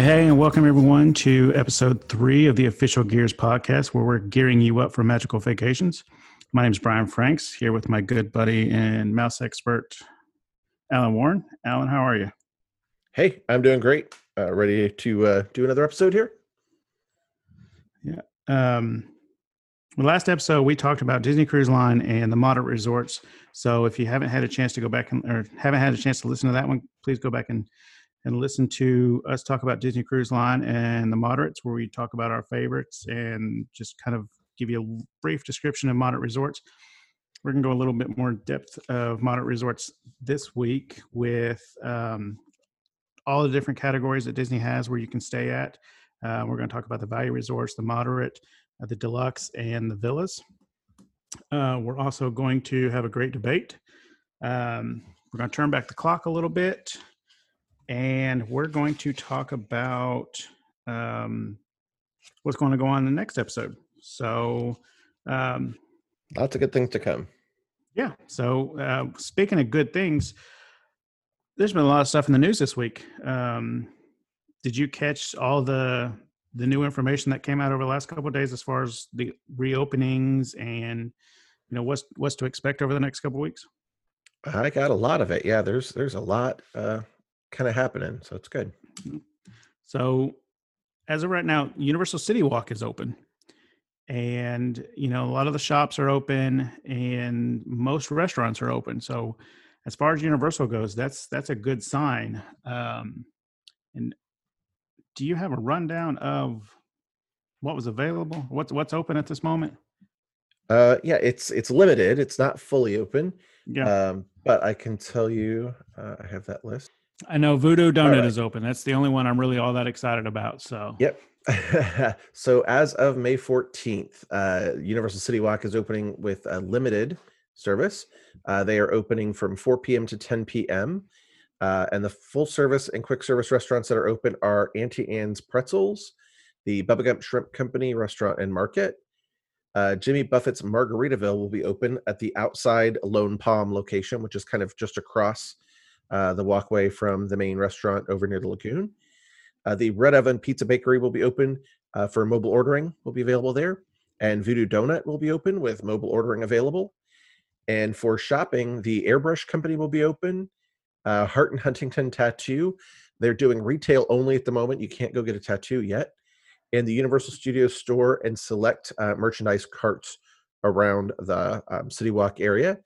Hey, and welcome everyone to episode three of the Official Gears podcast, where we're gearing you up for magical vacations. My name is Brian Franks, here with my good buddy and mouse expert, Allen Warren. Allen, how are you? Hey, I'm doing great. Uh, ready to uh, do another episode here? Yeah. Um, the last episode, we talked about Disney Cruise Line and the moderate resorts. So if you haven't had a chance to go back and, or haven't had a chance to listen to that one, please go back and and listen to us talk about Disney Cruise Line and the moderates, where we talk about our favorites and just kind of give you a brief description of moderate resorts. We're going to go a little bit more depth of moderate resorts this week with um, all the different categories that Disney has where you can stay at. Uh, we're going to talk about the value resorts, the moderate, uh, the deluxe, and the villas. Uh, we're also going to have a great debate. Um, we're going to turn back the clock a little bit and we're going to talk about um, what's going to go on in the next episode. So, um, lots of good things to come. Yeah. So, uh, speaking of good things, there's been a lot of stuff in the news this week. Um, did you catch all the the new information that came out over the last couple of days as far as the reopenings and you know what's what's to expect over the next couple of weeks? I got a lot of it. Yeah, there's there's a lot. Uh, kind of happening. So it's good. Mm-hmm. So as of right now, Universal City Walk is open. And, you know, a lot of the shops are open and most restaurants are open. So as far as Universal goes, that's that's a good sign. Um, and do you have a rundown of what was available? What's what's open at this moment? Uh, yeah, it's it's limited. It's not fully open. Yeah. Um, but I can tell you, uh, I have that list. I know Voodoo Doughnut right. is open. That's the only one I'm really all that excited about. So, yep. so, as of May 14th, uh, Universal City Walk is opening with a limited service. Uh, they are opening from 4 p.m. to 10 p.m. Uh, and the full service and quick service restaurants that are open are Auntie Anne's Pretzels, the Bubba Gump Shrimp Company Restaurant and Market. Uh, Jimmy Buffett's Margaritaville will be open at the outside Lone Palm location, which is kind of just across uh, the walkway from the main restaurant over near the lagoon. Uh, the Red Oven Pizza Bakery will be open uh, for mobile ordering, will be available there. And Voodoo Doughnut will be open with mobile ordering available. And for shopping, the Airbrush Company will be open. Uh, Hart and Huntington Tattoo, they're doing retail only at the moment. You can't go get a tattoo yet. And the Universal Studios store and select uh, merchandise carts around the um, City Walk area.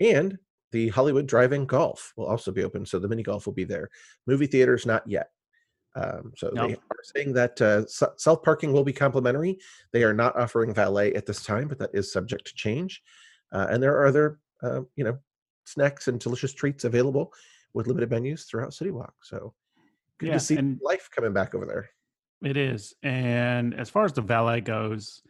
And the Hollywood Drive-In Golf will also be open, so the mini golf will be there. Movie theaters not yet. Um, so they are saying that uh, self parking will be complimentary. They are not offering valet at this time, but that is subject to change. Uh, and there are other, uh, you know, snacks and delicious treats available with limited menus throughout City Walk. So good yeah, to see life coming back over there. It is, and as far as the valet goes,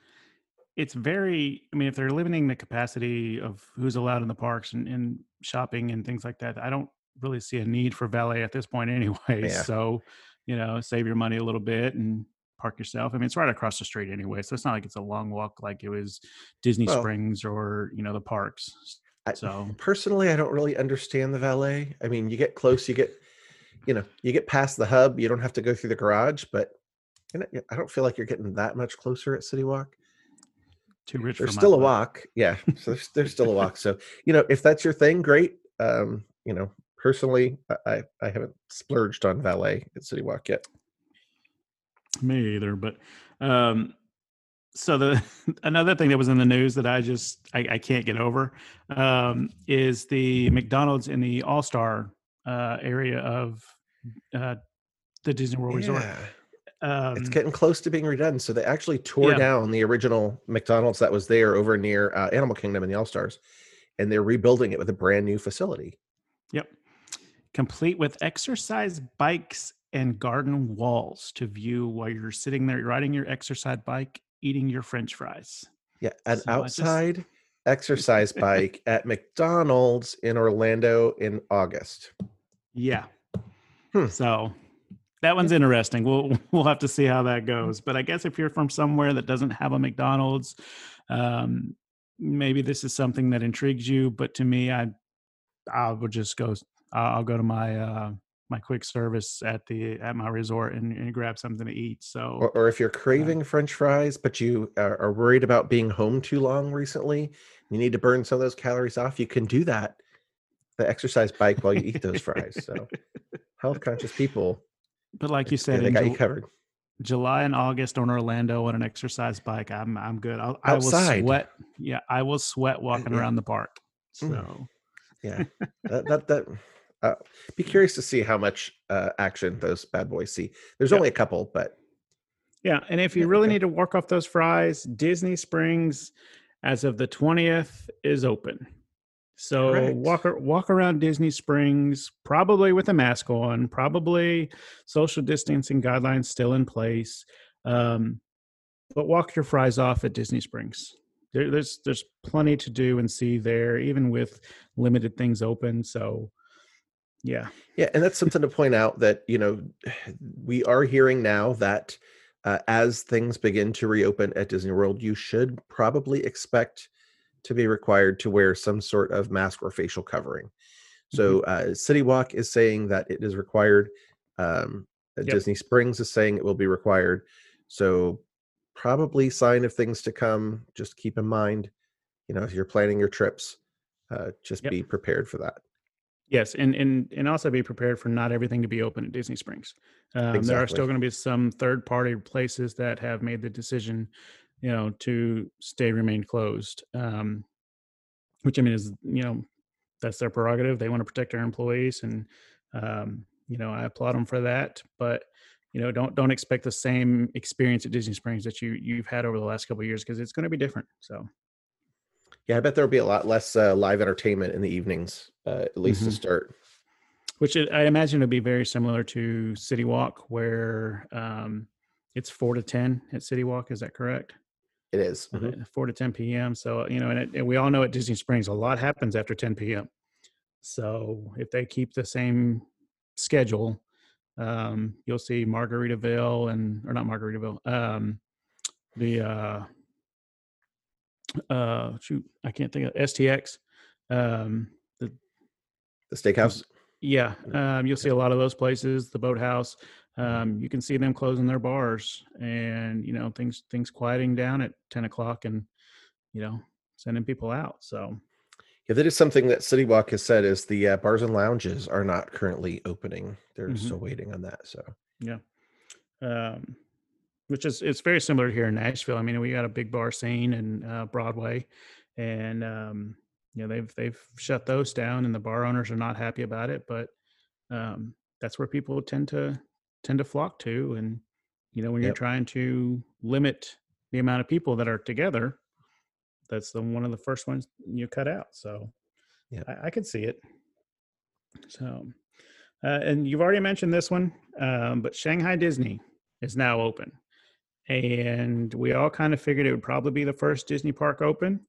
it's very i mean if they're limiting the capacity of who's allowed in the parks and, and shopping and things like that i don't really see a need for valet at this point anyway. Yeah. so you know save your money a little bit and park yourself. I mean it's right across the street anyway so it's not like it's a long walk like it was disney well, springs or you know the parks. So I, personally i don't really understand the valet. I mean you get close you get you know you get past the hub you don't have to go through the garage but you know, i don't feel like you're getting that much closer at city walk too rich. There's still a walk. Yeah. So there's, there's still a walk. So, you know, if that's your thing, great. Um, you know, personally, I, I haven't splurged on valet at City Walk yet. Me either. But, um, so the another thing that was in the news that I just I, I can't get over um, is the McDonald's in the All Star uh, area of uh, the Disney World yeah. Resort. Um, it's getting close to being redone. So they actually tore yeah. down the original McDonald's that was there over near uh, Animal Kingdom and the All Stars, and they're rebuilding it with a brand new facility. Yep, complete with exercise bikes and garden walls to view while you're sitting there riding your exercise bike, eating your French fries. Yeah, an so outside just... exercise bike at McDonald's in Orlando in August. Yeah. Hmm. So that one's interesting. We'll we'll have to see how that goes. But I guess if you're from somewhere that doesn't have a McDonald's, um, maybe this is something that intrigues you. But to me, I I would just go. I'll go to my uh, my quick service at the at my resort and, and grab something to eat. So Or, or if you're craving French fries, but you are, are worried about being home too long recently, you need to burn some of those calories off. You can do that. The exercise bike while you eat those fries. So health conscious people, but like you yeah, said, they in got you covered. July and August on Orlando on an exercise bike, I'm I'm good. I'll, I will sweat. Yeah, I will sweat walking yeah. around the park. Mm. So Yeah, that that, that uh, be curious to see how much uh, action those bad boys see. There's Yeah. only a couple, but yeah, and if you Yeah, really need to work off those fries, Disney Springs, as of the twentieth, is open. So Correct. walk walk around Disney Springs, probably with a mask on, probably social distancing guidelines still in place. Um, but walk your fries off at Disney Springs. There, there's there's plenty to do and see there, even with limited things open. So, yeah, Yeah, and that's something to point out that you know we are hearing now that uh, as things begin to reopen at Disney World, you should probably expect to be required to wear some sort of mask or facial covering. So uh, City Walk is saying that it is required. Um, uh, Yep. Disney Springs is saying it will be required. So probably sign of things to come. Just keep in mind, you know, if you're planning your trips, uh, just Yep. be prepared for that. Yes, and and and also be prepared for not everything to be open at Disney Springs. Um, There are still going to be some third party places that have made the decision, you know, to stay remain closed. Um, which I mean is you know that's their prerogative. They want to protect their employees, and um, you know I applaud them for that. But you know don't don't expect the same experience at Disney Springs that you you've had over the last couple of years because it's going to be different. So Yeah, I bet there'll be a lot less uh, live entertainment in the evenings, uh, at least to Mhm. start. which it, I imagine would be very similar to City Walk, where um, it's four to ten at City Walk. Is that correct? It is. Mhm. Uh, Four to ten p.m. So you know, and, it, and we all know at Disney Springs a lot happens after ten p.m. So if they keep the same schedule, um, you'll see Margaritaville and or not Margaritaville, um, the uh, uh, shoot, I can't think of STX. Um, the The steakhouse. yeah, um, you'll see a lot of those places. The boathouse, um, you can see them closing their bars, and you know things things quieting down at ten o'clock, and you know sending people out. So Yeah, that is something that City Walk has said is the uh, bars and lounges are not currently opening. They're Mhm. still waiting on that. So yeah, um, which is it's very similar here in Nashville. I mean, we got a big bar scene and uh, Broadway, and um, you know they've they've shut those down, and the bar owners are not happy about it. But um, that's where people tend to tend to flock to, and you know when you're trying to limit the amount of people that are together, that's the one of the first ones you cut out. So Yeah. I, I could see it. So, uh, and you've already mentioned this one, um, but Shanghai Disney is now open. And we all kind of figured it would probably be the first Disney park open.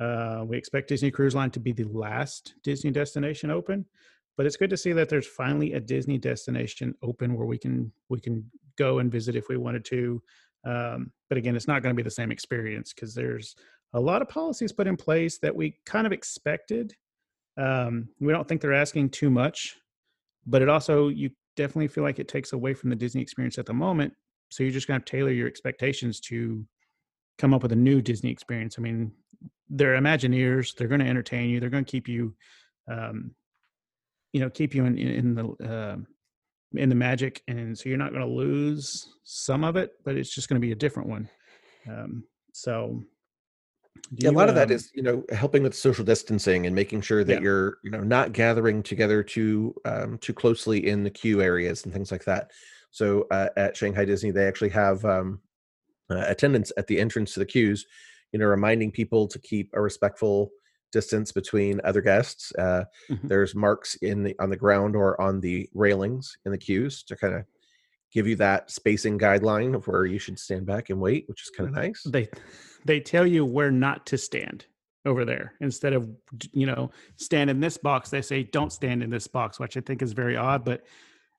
Uh, we expect Disney Cruise Line to be the last Disney destination open, but it's good to see that there's finally a Disney destination open where we can we can go and visit if we wanted to. Um, but again, it's not going to be the same experience because there's a lot of policies put in place that we kind of expected. Um, we don't think they're asking too much, but it also you definitely feel like it takes away from the Disney experience at the moment. So you're just going to tailor your expectations to come up with a new Disney experience. I mean, they're Imagineers; they're going to entertain you. They're going to keep you, um, you know, keep you in in, the uh, in the magic, and so you're not going to lose some of it, but it's just going to be a different one. Um, so, yeah, a lot of that um, you know helping with social distancing and making sure that Yeah. you're you know not gathering together too um, too closely in the queue areas and things like that. So uh, at Shanghai Disney, they actually have um, uh, attendants at the entrance to the queues, you know, reminding people to keep a respectful distance between other guests. Uh, Mhm. There's marks in the on the ground or on the railings in the queues to kind of give you that spacing guideline of where you should stand back and wait, which is kind of nice. they they tell you where not to stand over there instead of you know stand in this box they say don't stand in this box which i think is very odd but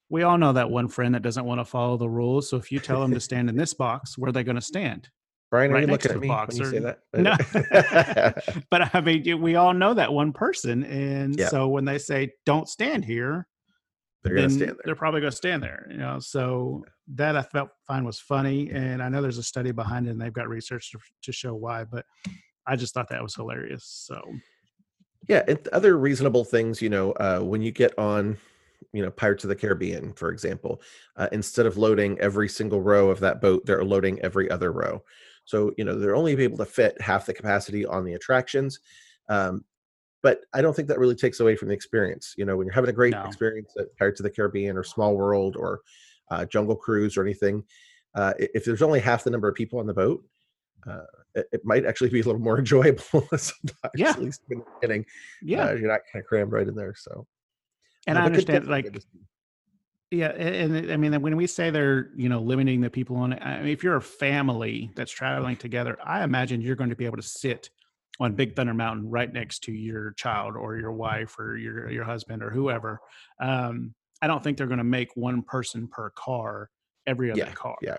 we all know that one friend that doesn't want to follow the rules so if you tell them to stand in this box where are they going to stand Brian, are right you next looking to at me box when you say that? no but i mean we all know that one person and Yeah. so when they say don't stand here They're going to stand there. they're probably going to stand there. You know, so that I felt fine was funny, and I know there's a study behind it, and they've got research to, to show why. But I just thought that was hilarious. So Yeah, and other reasonable things, you know, uh, when you get on, you know, Pirates of the Caribbean, for example, uh, instead of loading every single row of that boat, they're loading every other row. So, you know, they're only able to fit half the capacity on the attractions. Um, but I don't think that really takes away from the experience. You know, when you're having a great No. experience at Pirates of the Caribbean or Small World or uh, Jungle Cruise or anything, uh, if there's only half the number of people on the boat, uh, it, it might actually be a little more enjoyable sometimes. Yeah. At least in the beginning yeah, uh, you're not kind of crammed right in there. So, and uh, I understand like good to see. Yeah, a- and, I mean, when we say they're you know limiting the people on it, I mean, if you're a family that's traveling together, I imagine you're going to be able to sit on Big Thunder Mountain right next to your child or your wife or your your husband or whoever. Um, I don't think they're going to make one person per car every other yeah, car. yeah,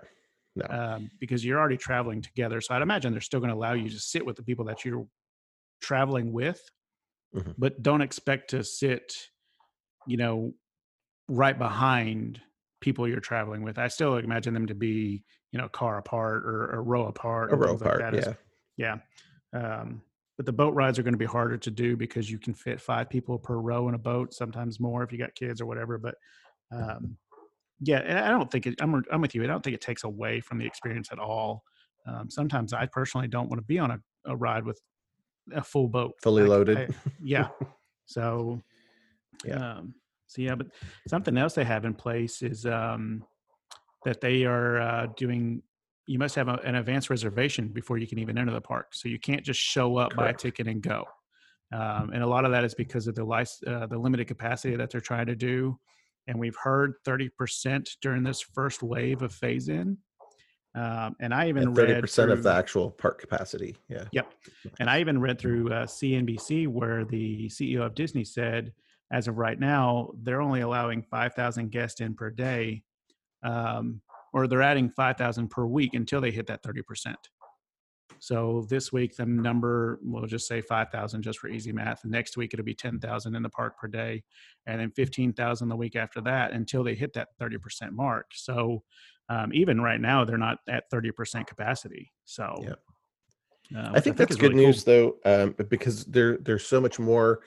no, um, because you're already traveling together. So I'd imagine they're still going to allow you to sit with the people that you're traveling with, Mhm. but don't expect to sit, you know, right behind people you're traveling with. I still imagine them to be, you know, car apart or a row apart. a row things like apart. that yeah, yeah. Um, but the boat rides are going to be harder to do because you can fit five people per row in a boat, sometimes more if you got kids or whatever. But um, yeah, and I don't think it, I'm I'm with you. I don't think it takes away from the experience at all. Um, sometimes I personally don't want to be on a, a ride with a full boat, fully I- loaded. I- yeah. So Yeah. Um, so yeah, but something else they have in place is um, that they are uh, doing. You must have a, an advanced reservation before you can even enter the park. So you can't just show up, buy a ticket, and go. Um, and a lot of that is because of the lic- uh, the limited capacity that they're trying to do. And we've heard 30% during this first wave of phase in. Um, and I even Thirty read percent of the actual park capacity. Yeah, Yep. And I even read through uh, CNBC where the CEO of Disney said, as of right now, they're only allowing 5,000 guests in per day, um, or they're adding 5,000 per week until they hit that 30%. So this week, the number, we'll just say 5,000 just for easy math. Next week, it'll be 10,000 in the park per day, and then 15,000 the week after that until they hit that 30% mark. So um, even right now, they're not at 30% capacity. So Yeah. uh, I which think that's good really cool. news though, um, because there there's so much more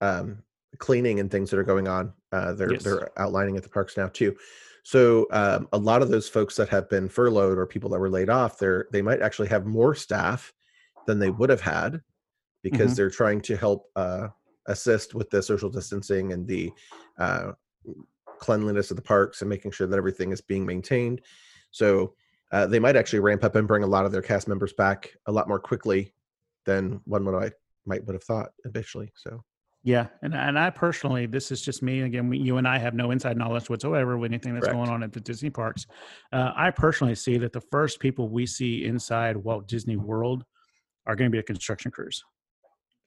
um, cleaning and things that are going on. Uh, they're Yes. they're outlining at the parks now too. So um, a lot of those folks that have been furloughed or people that were laid off, they're they might actually have more staff than they would have had because Mhm. they're trying to help uh, assist with the social distancing and the uh, cleanliness of the parks and making sure that everything is being maintained. So uh, they might actually ramp up and bring a lot of their cast members back a lot more quickly than one would I might would have thought initially. So Yeah, and and I personally, this is just me. Again, we, you and I have no inside knowledge whatsoever with anything that's going on at the Disney parks. Uh, I personally see that the first people we see inside Walt Disney World are going to be the construction crews,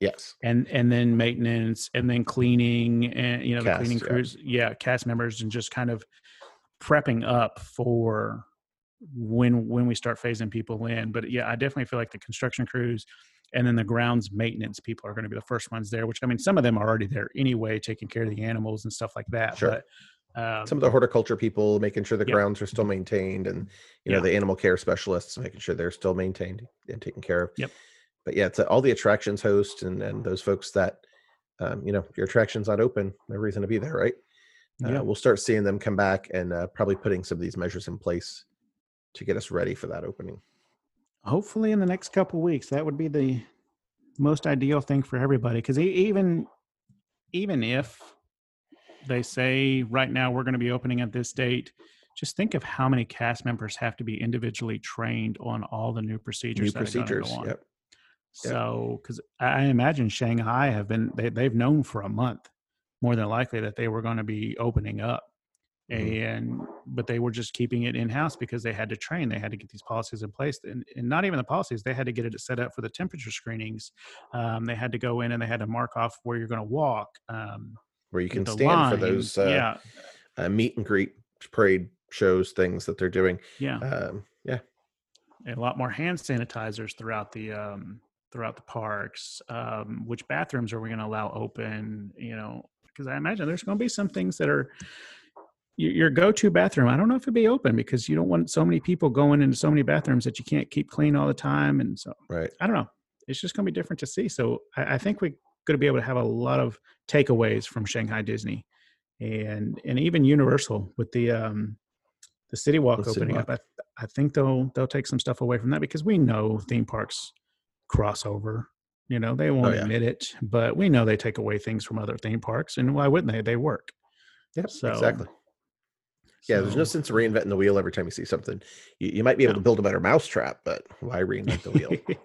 yes, and and then maintenance, and then cleaning, and you know the Cast, cleaning yeah. crews, yeah, cast members, and just kind of prepping up for when when we start phasing people in. But yeah, I definitely feel like the construction crews and then the grounds maintenance people are going to be the first ones there. Which I mean, some of them are already there anyway, taking care of the animals and stuff like that. Sure. But um, some of the horticulture people making sure the Yep. grounds are still maintained, and you know Yeah. the animal care specialists making sure they're still maintained and taken care of. Yep. But yeah, it's uh, all the attractions hosts and and those folks that um, you know your attraction's not open, no reason to be there, right? Uh, Yeah. We'll start seeing them come back and uh, probably putting some of these measures in place to get us ready for that opening. Hopefully in the next couple weeks, that would be the most ideal thing for everybody. Because even even if they say right now we're going to be opening at this date, just think of how many cast members have to be individually trained on all the new procedures. New that are gonna procedures. Go on. Yep. Yep. So, because I imagine Shanghai have been they, they've known for a month, more than likely that they were going to be opening up. And but they were just keeping it in house because they had to train, they had to get these policies in place, and, and not even the policies, they had to get it set up for the temperature screenings. Um, they had to go in and they had to mark off where you're going to walk. Um, Where you can stand for those uh, yeah, uh, meet and greet parade shows, things that they're doing. yeah. Um, yeah. a lot more hand sanitizers throughout the um, throughout the parks. Um, which bathrooms are we going to allow open? You know, because I imagine there's going to be some things that are your go-to bathroom. I don't know if it'd be open because you don't want so many people going into so many bathrooms that you can't keep clean all the time, and so Right. I don't know. It's just going to be different to see. So I, I think we're going to be able to have a lot of takeaways from Shanghai Disney, and and even Universal with the um, the City Walk The City opening Walk. up. I, I think they'll they'll take some stuff away from that because we know theme parks crossover. You know they won't Oh, yeah. admit it, but we know they take away things from other theme parks, and why wouldn't they? They work. Yep. So- exactly. Yeah, there's no sense of reinventing the wheel every time you see something. You, you might be able No. to build a better mousetrap, but why reinvent the wheel?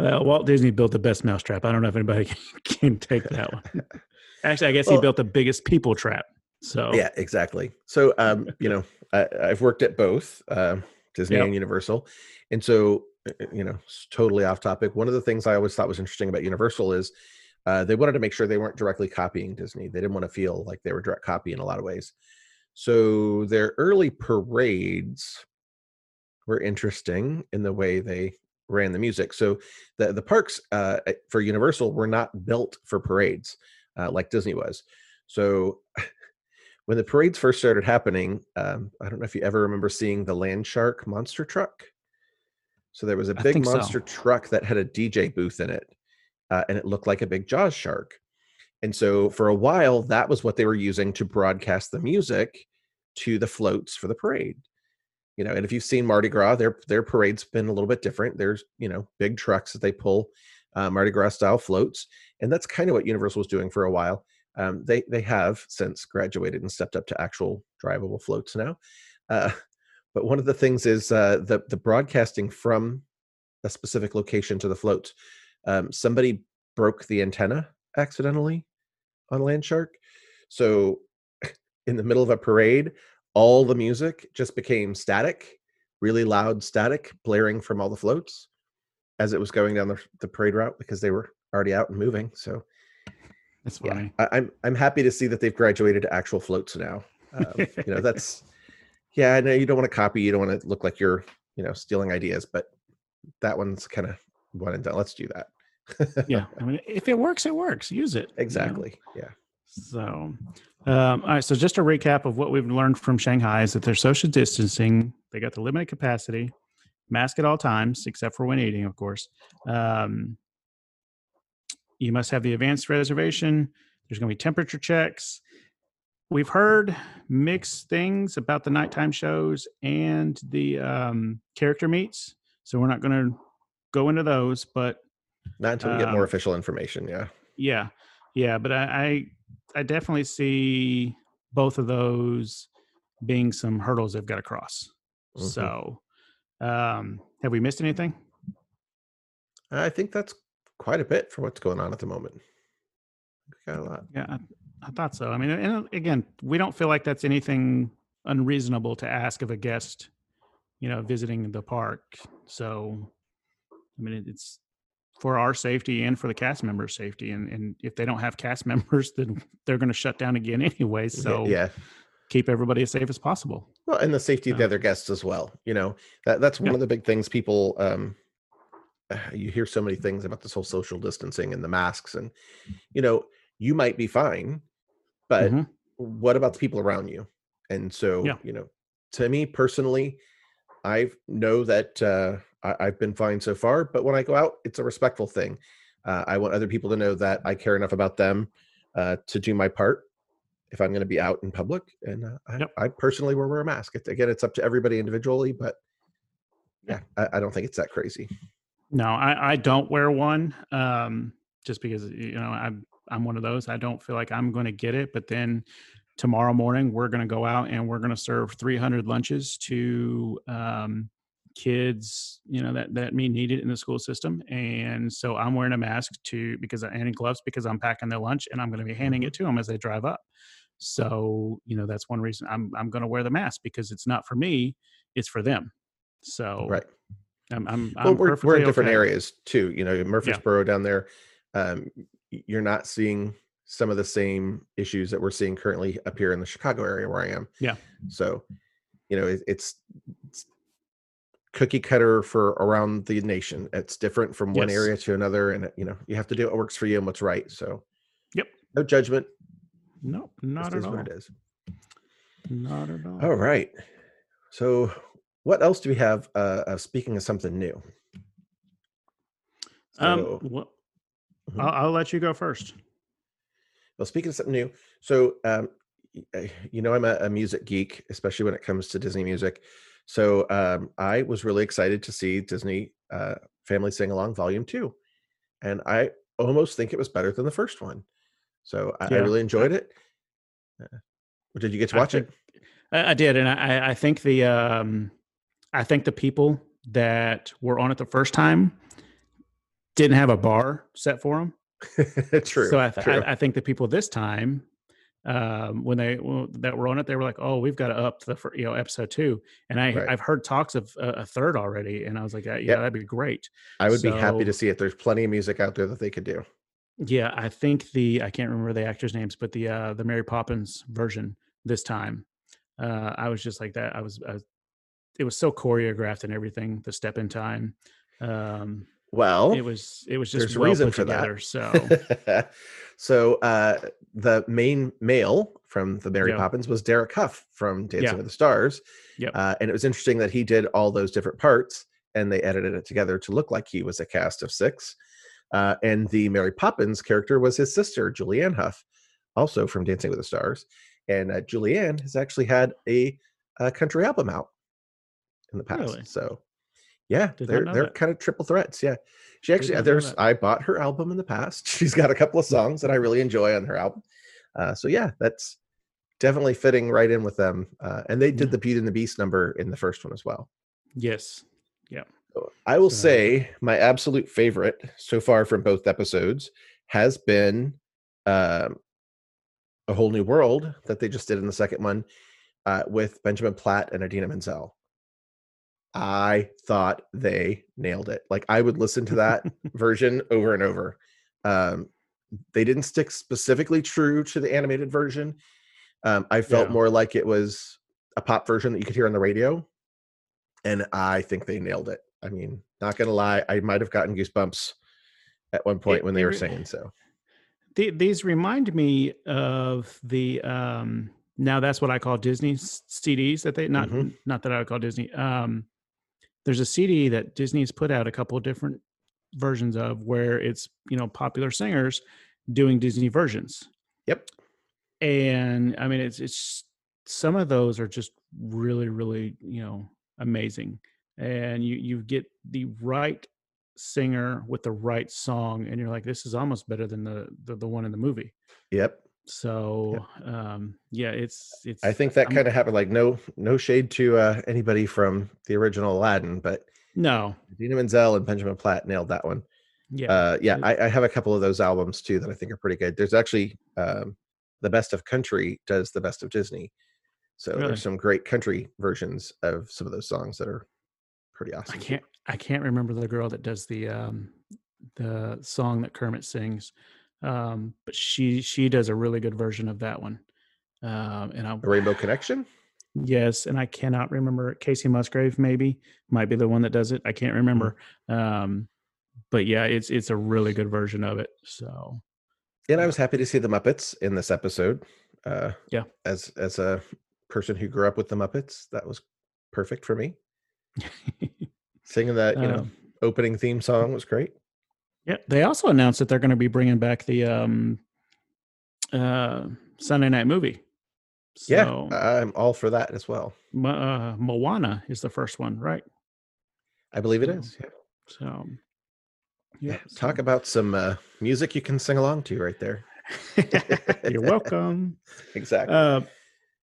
Uh, Walt Disney built the best mousetrap. I don't know if anybody can, take that one. Actually, I guess he built the biggest people trap. So Yeah, exactly. So, um, you know, I, I've worked at both um Disney Yep. and Universal, and so uh, uh, you know, it's totally off topic. One of the things I always thought was interesting about Universal is uh, they wanted to make sure they weren't directly copying Disney. They didn't want to feel like they were direct copy in a lot of ways. So their early parades were interesting in the way they ran the music. So the the parks uh, for Universal were not built for parades uh, like Disney was. So when the parades first started happening, um, I don't know if you ever remember seeing the Land Shark monster truck. So there was a big think so. monster truck that had a DJ booth in it, uh, and it looked like a big Jaws shark. And so for a while, that was what they were using to broadcast the music to the floats for the parade. You know, and if you've seen Mardi Gras, their their parade's been a little bit different. There's you know big trucks that they pull, uh, Mardi Gras style floats, and that's kind of what Universal was doing for a while. Um, they they have since graduated and stepped up to actual drivable floats now. Uh, but one of the things is uh, the the broadcasting from a specific location to the floats. Um, somebody broke the antenna accidentally on Land Shark, so in the middle of a parade, all the music just became static, really loud static, blaring from all the floats as it was going down the, the parade route because they were already out and moving. So that's yeah, funny. I, I'm I'm happy to see that they've graduated to actual floats now. Um, you know, that's yeah. I know you don't want to copy, you don't want to look like you're you know stealing ideas, but that one's kind of one and done. Let's do that. Yeah. I mean, if it works, it works. Use it. you know? exactly. Yeah. So, um, all right. So, just a recap of what we've learned from Shanghai is that they're social distancing. They got the limited capacity, mask at all times, except for when eating, of course. Um, you must have the advanced reservation. There's going to be temperature checks. We've heard mixed things about the nighttime shows and the um, character meets. So, we're not going to go into those, but Not until we get more Um, official information. Yeah. yeah, yeah, but I, I I definitely see both of those being some hurdles they've got to cross. Mhm. So, um, have we missed anything? I think that's quite a bit for what's going on at the moment. We got a lot. Yeah, I, I thought so. I mean, and again, we don't feel like that's anything unreasonable to ask of a guest, you know, visiting the park. So, I mean, it- it's for our safety and for the cast members' safety. And and if they don't have cast members, then they're going to shut down again anyway. So, yeah. keep everybody as safe as possible. Well, and the safety of the other guests as well. You know, that that's one Yeah. of the big things people um you hear so many things about this whole social distancing and the masks and you know, you might be fine, but Mhm. what about the people around you? And so, Yeah. you know, to me personally, I know that uh I, I've been fine so far, but when I go out, it's a respectful thing. Uh, I want other people to know that I care enough about them uh, to do my part if I'm going to be out in public. And uh, I, Yep. I personally will wear a mask. It, again, it's up to everybody individually, but yeah, I, I don't think it's that crazy. No, I, I don't wear one um, just because you know I'm I'm one of those. I don't feel like I'm going to get it, but then tomorrow morning we're going to go out and we're going to serve 300 lunches to um, kids, you know that that may need it in the school system, and so I'm wearing a mask to because I'm and gloves because I'm packing their lunch and I'm going to be handing it to them as they drive up. So you know that's one reason I'm I'm going to wear the mask because it's not for me, it's for them. So Right. I'm I'm, well, I'm we're, we're in different okay. areas too. You know, Murfreesboro down there, um, you're not seeing some of the same issues that we're seeing currently up here in the Chicago area where I am. Yeah. So, you know, it, it's, it's cookie cutter for around the nation. It's different from one area to another, and you know, you have to do what works for you and what's right. So, Yep. no judgment. Nope, not Just at is all. what it is. Not at all. All right. So, what else do we have? Uh, uh speaking of something new. Um, So- well, Mhm. I'll, I'll let you go first. Well, speaking of something new, so um, uh, you know I'm a, a music geek, especially when it comes to Disney music. So um, I was really excited to see Disney uh, Family Sing Along Volume Two, and I almost think it was better than the first one. So I, I really enjoyed it. Uh, did you get to watch it? I, I did, and I, I think the um, I think the people that were on it the first time didn't have a bar set for them. true. So I, th- true. I, I think the people this time, um, when they well, that were on it, they were like, "Oh, we've got to up the you know episode two. And I Right. I've heard talks of a, a third already, and I was like, "Yeah, Yep. that'd be great." I would be happy to see it. There's plenty of music out there that they could do. Yeah, I think the I can't remember the actors' names, but the uh, the Mary Poppins version this time, uh, I was just like that. I was, I was it was so choreographed and everything. The step in time, um, Well, it was it was just there's a well reason for that. together. So so uh, the main male from the Mary Yeah. Poppins was Derek Hough from Dancing Yeah. with the Stars. Yep. Uh, and it was interesting that he did all those different parts and they edited it together to look like he was a cast of six. Uh, and the Mary Poppins character was his sister, Julianne Hough, also from Dancing with the Stars. And uh, Julianne has actually had a, a country album out in the past. Really? So, yeah, Did they're they're that. kind of triple threats. Yeah, she actually there's. I bought her album in the past. She's got a couple of songs that I really enjoy on her album. Uh, so yeah, that's definitely fitting right in with them. Uh, and they did Yeah. the Beauty and the Beast number in the first one as well. yes, So I will So- say my absolute favorite so far from both episodes has been um, a whole new world that they just did in the second one uh, with Benjamin Platt and Idina Menzel. I thought they nailed it. Like I would listen to that version over and over. Um, they didn't stick specifically true to the animated version. Um, I felt Yeah. more like it was a pop version that you could hear on the radio, and I think they nailed it. I mean, not gonna lie, I might have gotten goosebumps at one point It- when they were re- saying so. The, these remind me of the um, now that's what I call Disney CDs that they not Mhm. not that I would call Disney. Um, there's a CD that Disney's put out a couple of different versions of where it's you know popular singers doing Disney versions, Yep. and I mean it's it's some of those are just really really you know amazing, and you you get the right singer with the right song and you're like this is almost better than the the, the one in the movie Yep. So um yeah it's it's I think that kind of happened. Like no, no shade to uh, anybody from the original Aladdin, but no Dina Menzel and Benjamin Platt nailed that one. yeah uh yeah I, I have a couple of those albums too that i think are pretty good there's actually um the best of country does the best of disney so Really? there's some great country versions of some of those songs that are pretty awesome i can't i can't remember the girl that does the um the song that kermit sings um but she she does a really good version of that one. Um and i rainbow connection? Yes and i cannot remember Kacey Musgrave maybe might be the one that does it i can't remember. Um but yeah it's it's a really good version of it so and i was happy to see the muppets in this episode uh Yeah. as as a person who grew up with the muppets that was perfect for me. Singing that you know Um, opening theme song was great Yeah, they also announced that they're going to be bringing back the um, uh, Sunday night movie. yeah So, i'm all for that as well uh, Moana is the first one, right? i believe it So, is yeah. So, yeah yeah. talk about some uh music you can sing along to right there. You're welcome. exactly Uh,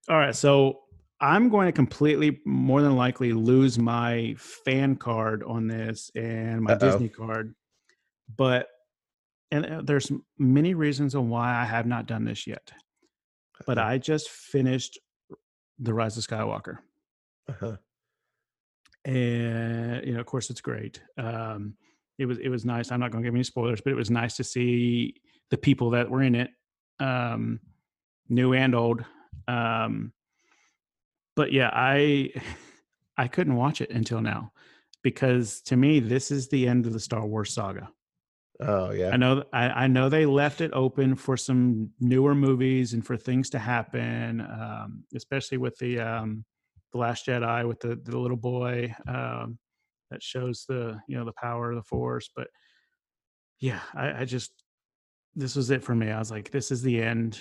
all right, so I'm going to completely, more than likely, lose my fan card on this and my Uh-oh. Disney card, but and uh, there's many reasons on why I have not done this yet. But I just finished the Rise of Skywalker, Uh-huh. and you know, of course, it's great. Um, it was it was nice. I'm not going to give any spoilers, but it was nice to see the people that were in it, um, new and old. Um, but yeah, I I couldn't watch it until now because to me this is the end of the Star Wars saga. Oh yeah. I know I, I know they left it open for some newer movies and for things to happen, um, especially with the um, the Last Jedi with the the little boy um, that shows the you know the power of the Force. But yeah, I, I just this was it for me. I was like, this is the end.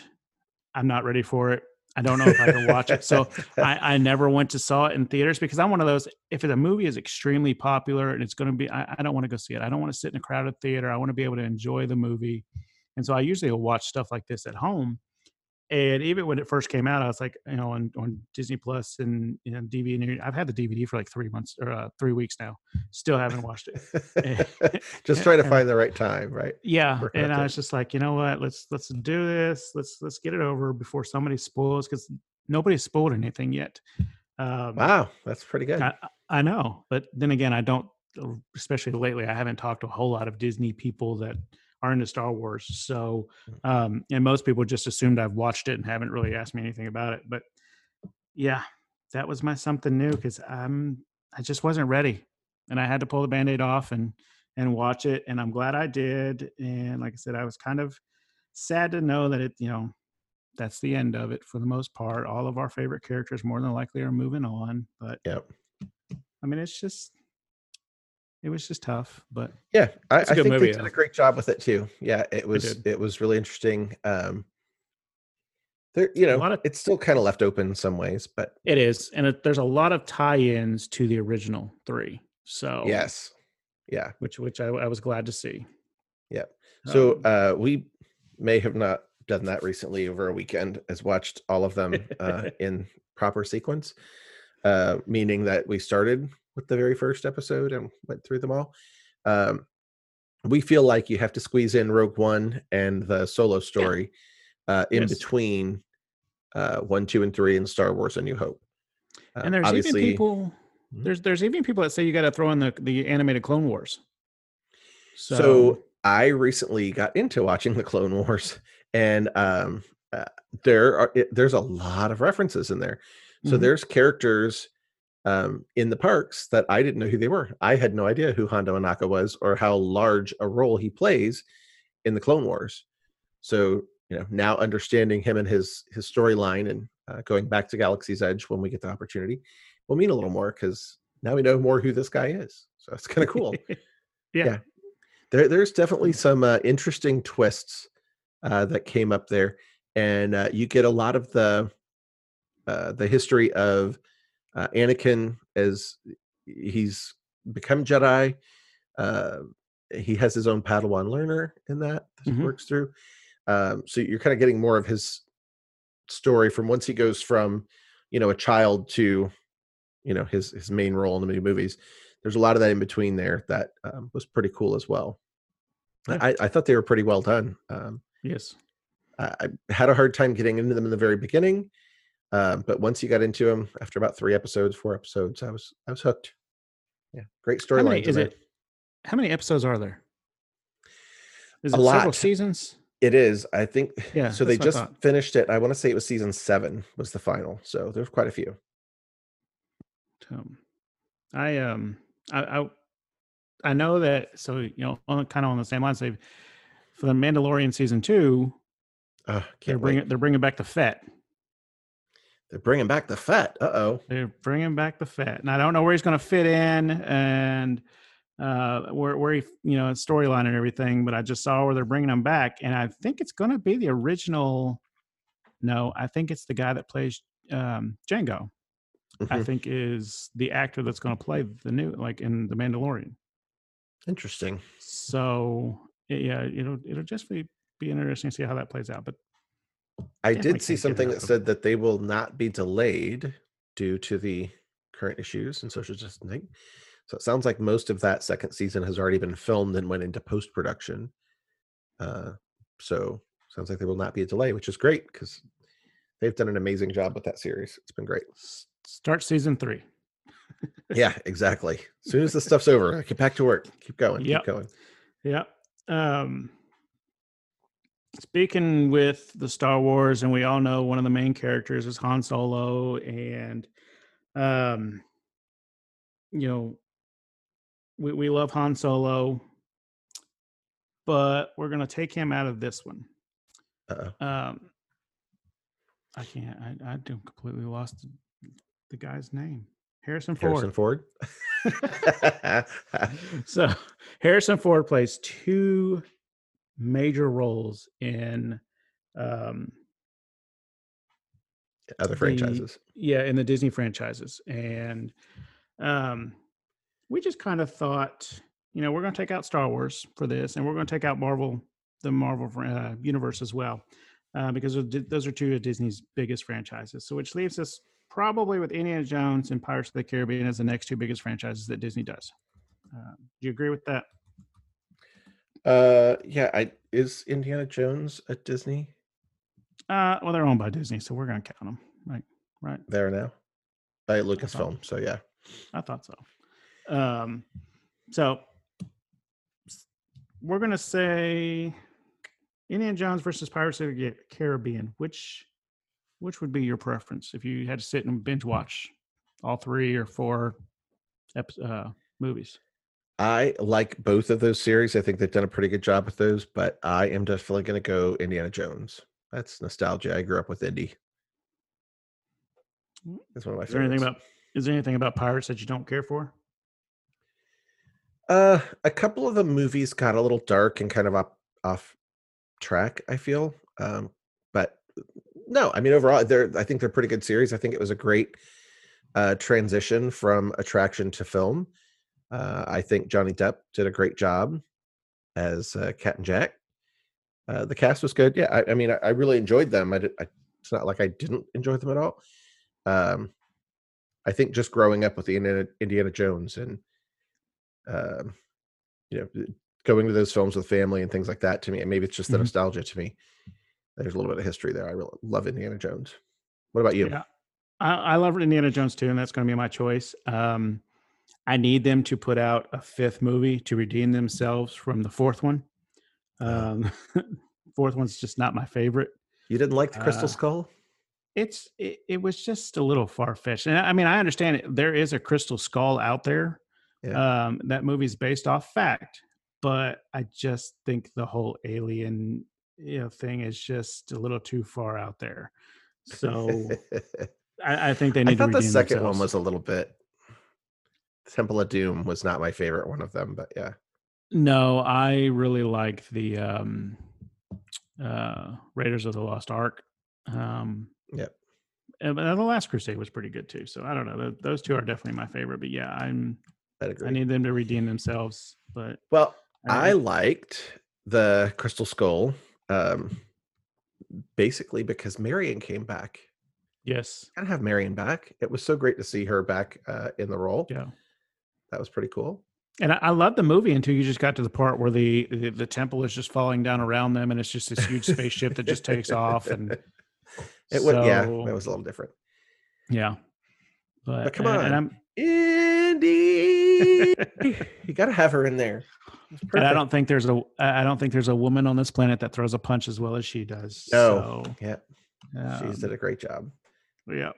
I'm not ready for it. I don't know if I can watch it. So I, I never went to saw it in theaters because I'm one of those. If a movie is extremely popular and it's going to be, I, I don't want to go see it. I don't want to sit in a crowded theater. I want to be able to enjoy the movie. And so I usually will watch stuff like this at home. And even when it first came out, I was like, you know, on, on Disney Plus and you know DVD. I've had the DVD for like three months or uh, three weeks now. Still haven't watched it. just trying to find the right time, right? Yeah, and I was just like, you know what? Let's let's do this. Let's let's get it over before somebody spoils because nobody's spoiled anything yet. Um, Wow, that's pretty good. I, I know, but then again, I don't. Especially lately, I haven't talked to a whole lot of Disney people that are into Star Wars. So, Mm. um, and most people just assumed I've watched it and haven't really asked me anything about it. But yeah, that was my something new because I'm I just wasn't ready, and I had to pull the band-aid off and and watch it, and I'm glad I did. And like I said, I was kind of sad to know that it, you know, that's the end of it for the most part. All of our favorite characters more than likely are moving on, but Yep. I mean, it's just it was just tough, but Yeah, I, I It's a good think movie, they did a great job with it too. Yeah, it was it was really interesting. Um, there, you A know, lot of- it's still kind of left open in some ways, but it is, and it, there's a lot of tie-ins to the original three. So yes, yeah. which which I, I was glad to see. Yeah, So Um, uh, we may have not done that recently over a weekend, as watched all of them uh, in proper sequence, uh, meaning that we started with the very first episode and went through them all. Um, we feel like you have to squeeze in Rogue One and the solo story uh, in Yes. between uh, one, two, and three, and Star Wars: A New Hope. Uh, and there's even people Mhm. there's there's even people that say you got to throw in the the animated Clone Wars. So, So, I recently got into watching the Clone Wars, and um, uh, there are it, there's a lot of references in there. So Mhm. there's characters um, in the parks that I didn't know who they were. I had no idea who Hondo Ohnaka was or how large a role he plays in the Clone Wars. So you know now understanding him and his his storyline and uh, going back to Galaxy's Edge when we get the opportunity will mean a little more because now we know more who this guy is. So it's kind of cool. yeah. Yeah. there, there's definitely some uh, interesting twists uh, that came up there, and uh, you get a lot of the uh, the history of uh, Anakin as he's become Jedi. Uh, he has his own Padawan learner in that that he Mhm. works through. Um, so you're kind of getting more of his story from once he goes from you know a child to you know his his main role in the movies there's a lot of that in between there that um, was pretty cool as well Yeah. I, I thought they were pretty well done um, Yes. I, I had a hard time getting into them in the very beginning um, but once you got into them after about three episodes four episodes i was i was hooked yeah great storyline is it? How many episodes are there? Is A it several lot. seasons? it is i think Yeah, so they that's what I just finished it i want to say it was season seven was the final so there's quite a few Um, I um I, I I know that so you know on kind of on the same lines they for the Mandalorian season two uh, they're wait. bringing they're bringing back the Fett they're bringing back the fat uh-oh they're bringing back the Fett and I don't know where he's going to fit in and uh where where he you know storyline and everything but I just saw where they're bringing him back and I think it's going to be the original no I think it's the guy that plays um Jango I Mhm. think is the actor that's going to play the new like in the Mandalorian interesting So yeah, it'll it'll just be be interesting to see how that plays out. But I Definitely did see something that said that they will not be delayed due to the current issues and social distancing. So it sounds like most of that second season has already been filmed and went into post production. Uh, so sounds like there will not be a delay, which is great because they've done an amazing job with that series. It's been great. start season three. Yeah, exactly. As soon as the stuff's over, get back to work. Keep going. Yep. Keep going. Yeah. Um, speaking with the Star Wars, and we all know one of the main characters is Han Solo, and um, you know, we we love Han Solo. but we're going to take him out of this one. Uh-oh. Um, I can't. I I do completely lost the guy's name. Harrison Ford. Harrison Ford. so Harrison Ford plays two major roles in um Other the- franchises. yeah in the disney franchises and um we just kind of thought you know we're going to take out star wars for this and we're going to take out marvel the marvel uh, universe as well uh, because those are- those are two of disney's biggest franchises so which leaves us probably with indiana jones and pirates of the caribbean as the next two biggest franchises that disney does uh, do you agree with that Uh, yeah. I is Indiana Jones at Disney uh, well they're owned by disney so we're to count them right right there now? By Lucasfilm. So yeah. I thought so. Um, so we're gonna say Indiana Jones versus Pirates of the Caribbean. Which which would be your preference if you had to sit and binge watch all three or four uh, movies? I like both of those series. I think they've done a pretty good job with those, but I am definitely going to go Indiana Jones. That's nostalgia. I grew up with Indy. Mm. That's one of my Is there anything about is there anything about pirates that you don't care for? Uh, a couple of the movies got a little dark and kind of up off track. I feel, um, but no, I mean overall, they're. I think they're pretty good series. I think it was a great uh, transition from attraction to film. Uh, I think Johnny Depp did a great job as uh, Captain Jack. Uh, the cast was good. Yeah, I, I mean, I, I really enjoyed them. I, did, I it's not like I didn't enjoy them at all. Um, I think just growing up with the Indiana, Indiana Jones and um, you know, going to those films with family and things like that to me, and maybe it's just the Mhm. nostalgia to me. There's a little bit of history there. I really love Indiana Jones. What about you? Yeah, I, I love Indiana Jones too, and that's going to be my choice. Um, I need them to put out a fifth movie to redeem themselves from the fourth one. Um, fourth one's just not my favorite. You didn't like the Crystal Uh, Skull? It's it, it was just a little far fetched, and I I mean I understand it. There is a crystal skull out there. Yeah. Um, that movie's based off fact, but I just think the whole alien you know thing is just a little too far out there. So I, I think they need I thought to the second one was a little bit. Temple of Doom was not my favorite one of them, but yeah. No, I really like the um, uh, Raiders of the Lost Ark. Um, Yep. and- the Last Crusade was pretty good too. So I don't know; those two are definitely my favorite. But yeah, I'm. I need them to redeem themselves. But well, I I- liked the Crystal Skull, um, basically because Marion came back. yes, Gotta have Marion back. It was so great to see her back uh, in the role. yeah, That was pretty cool. and I, I love the movie until you just got to the part where the, the the temple is just falling down around them, and it's just this huge spaceship that just takes off. And it went, yeah, it was a little different. yeah. But, But come and- on. and I'm Indy, you gotta have her in there. And I don't think there's a I don't think there's a woman on this planet that throws a punch as well as she does. No. So, Yeah, she's um, did a great job. Yeah.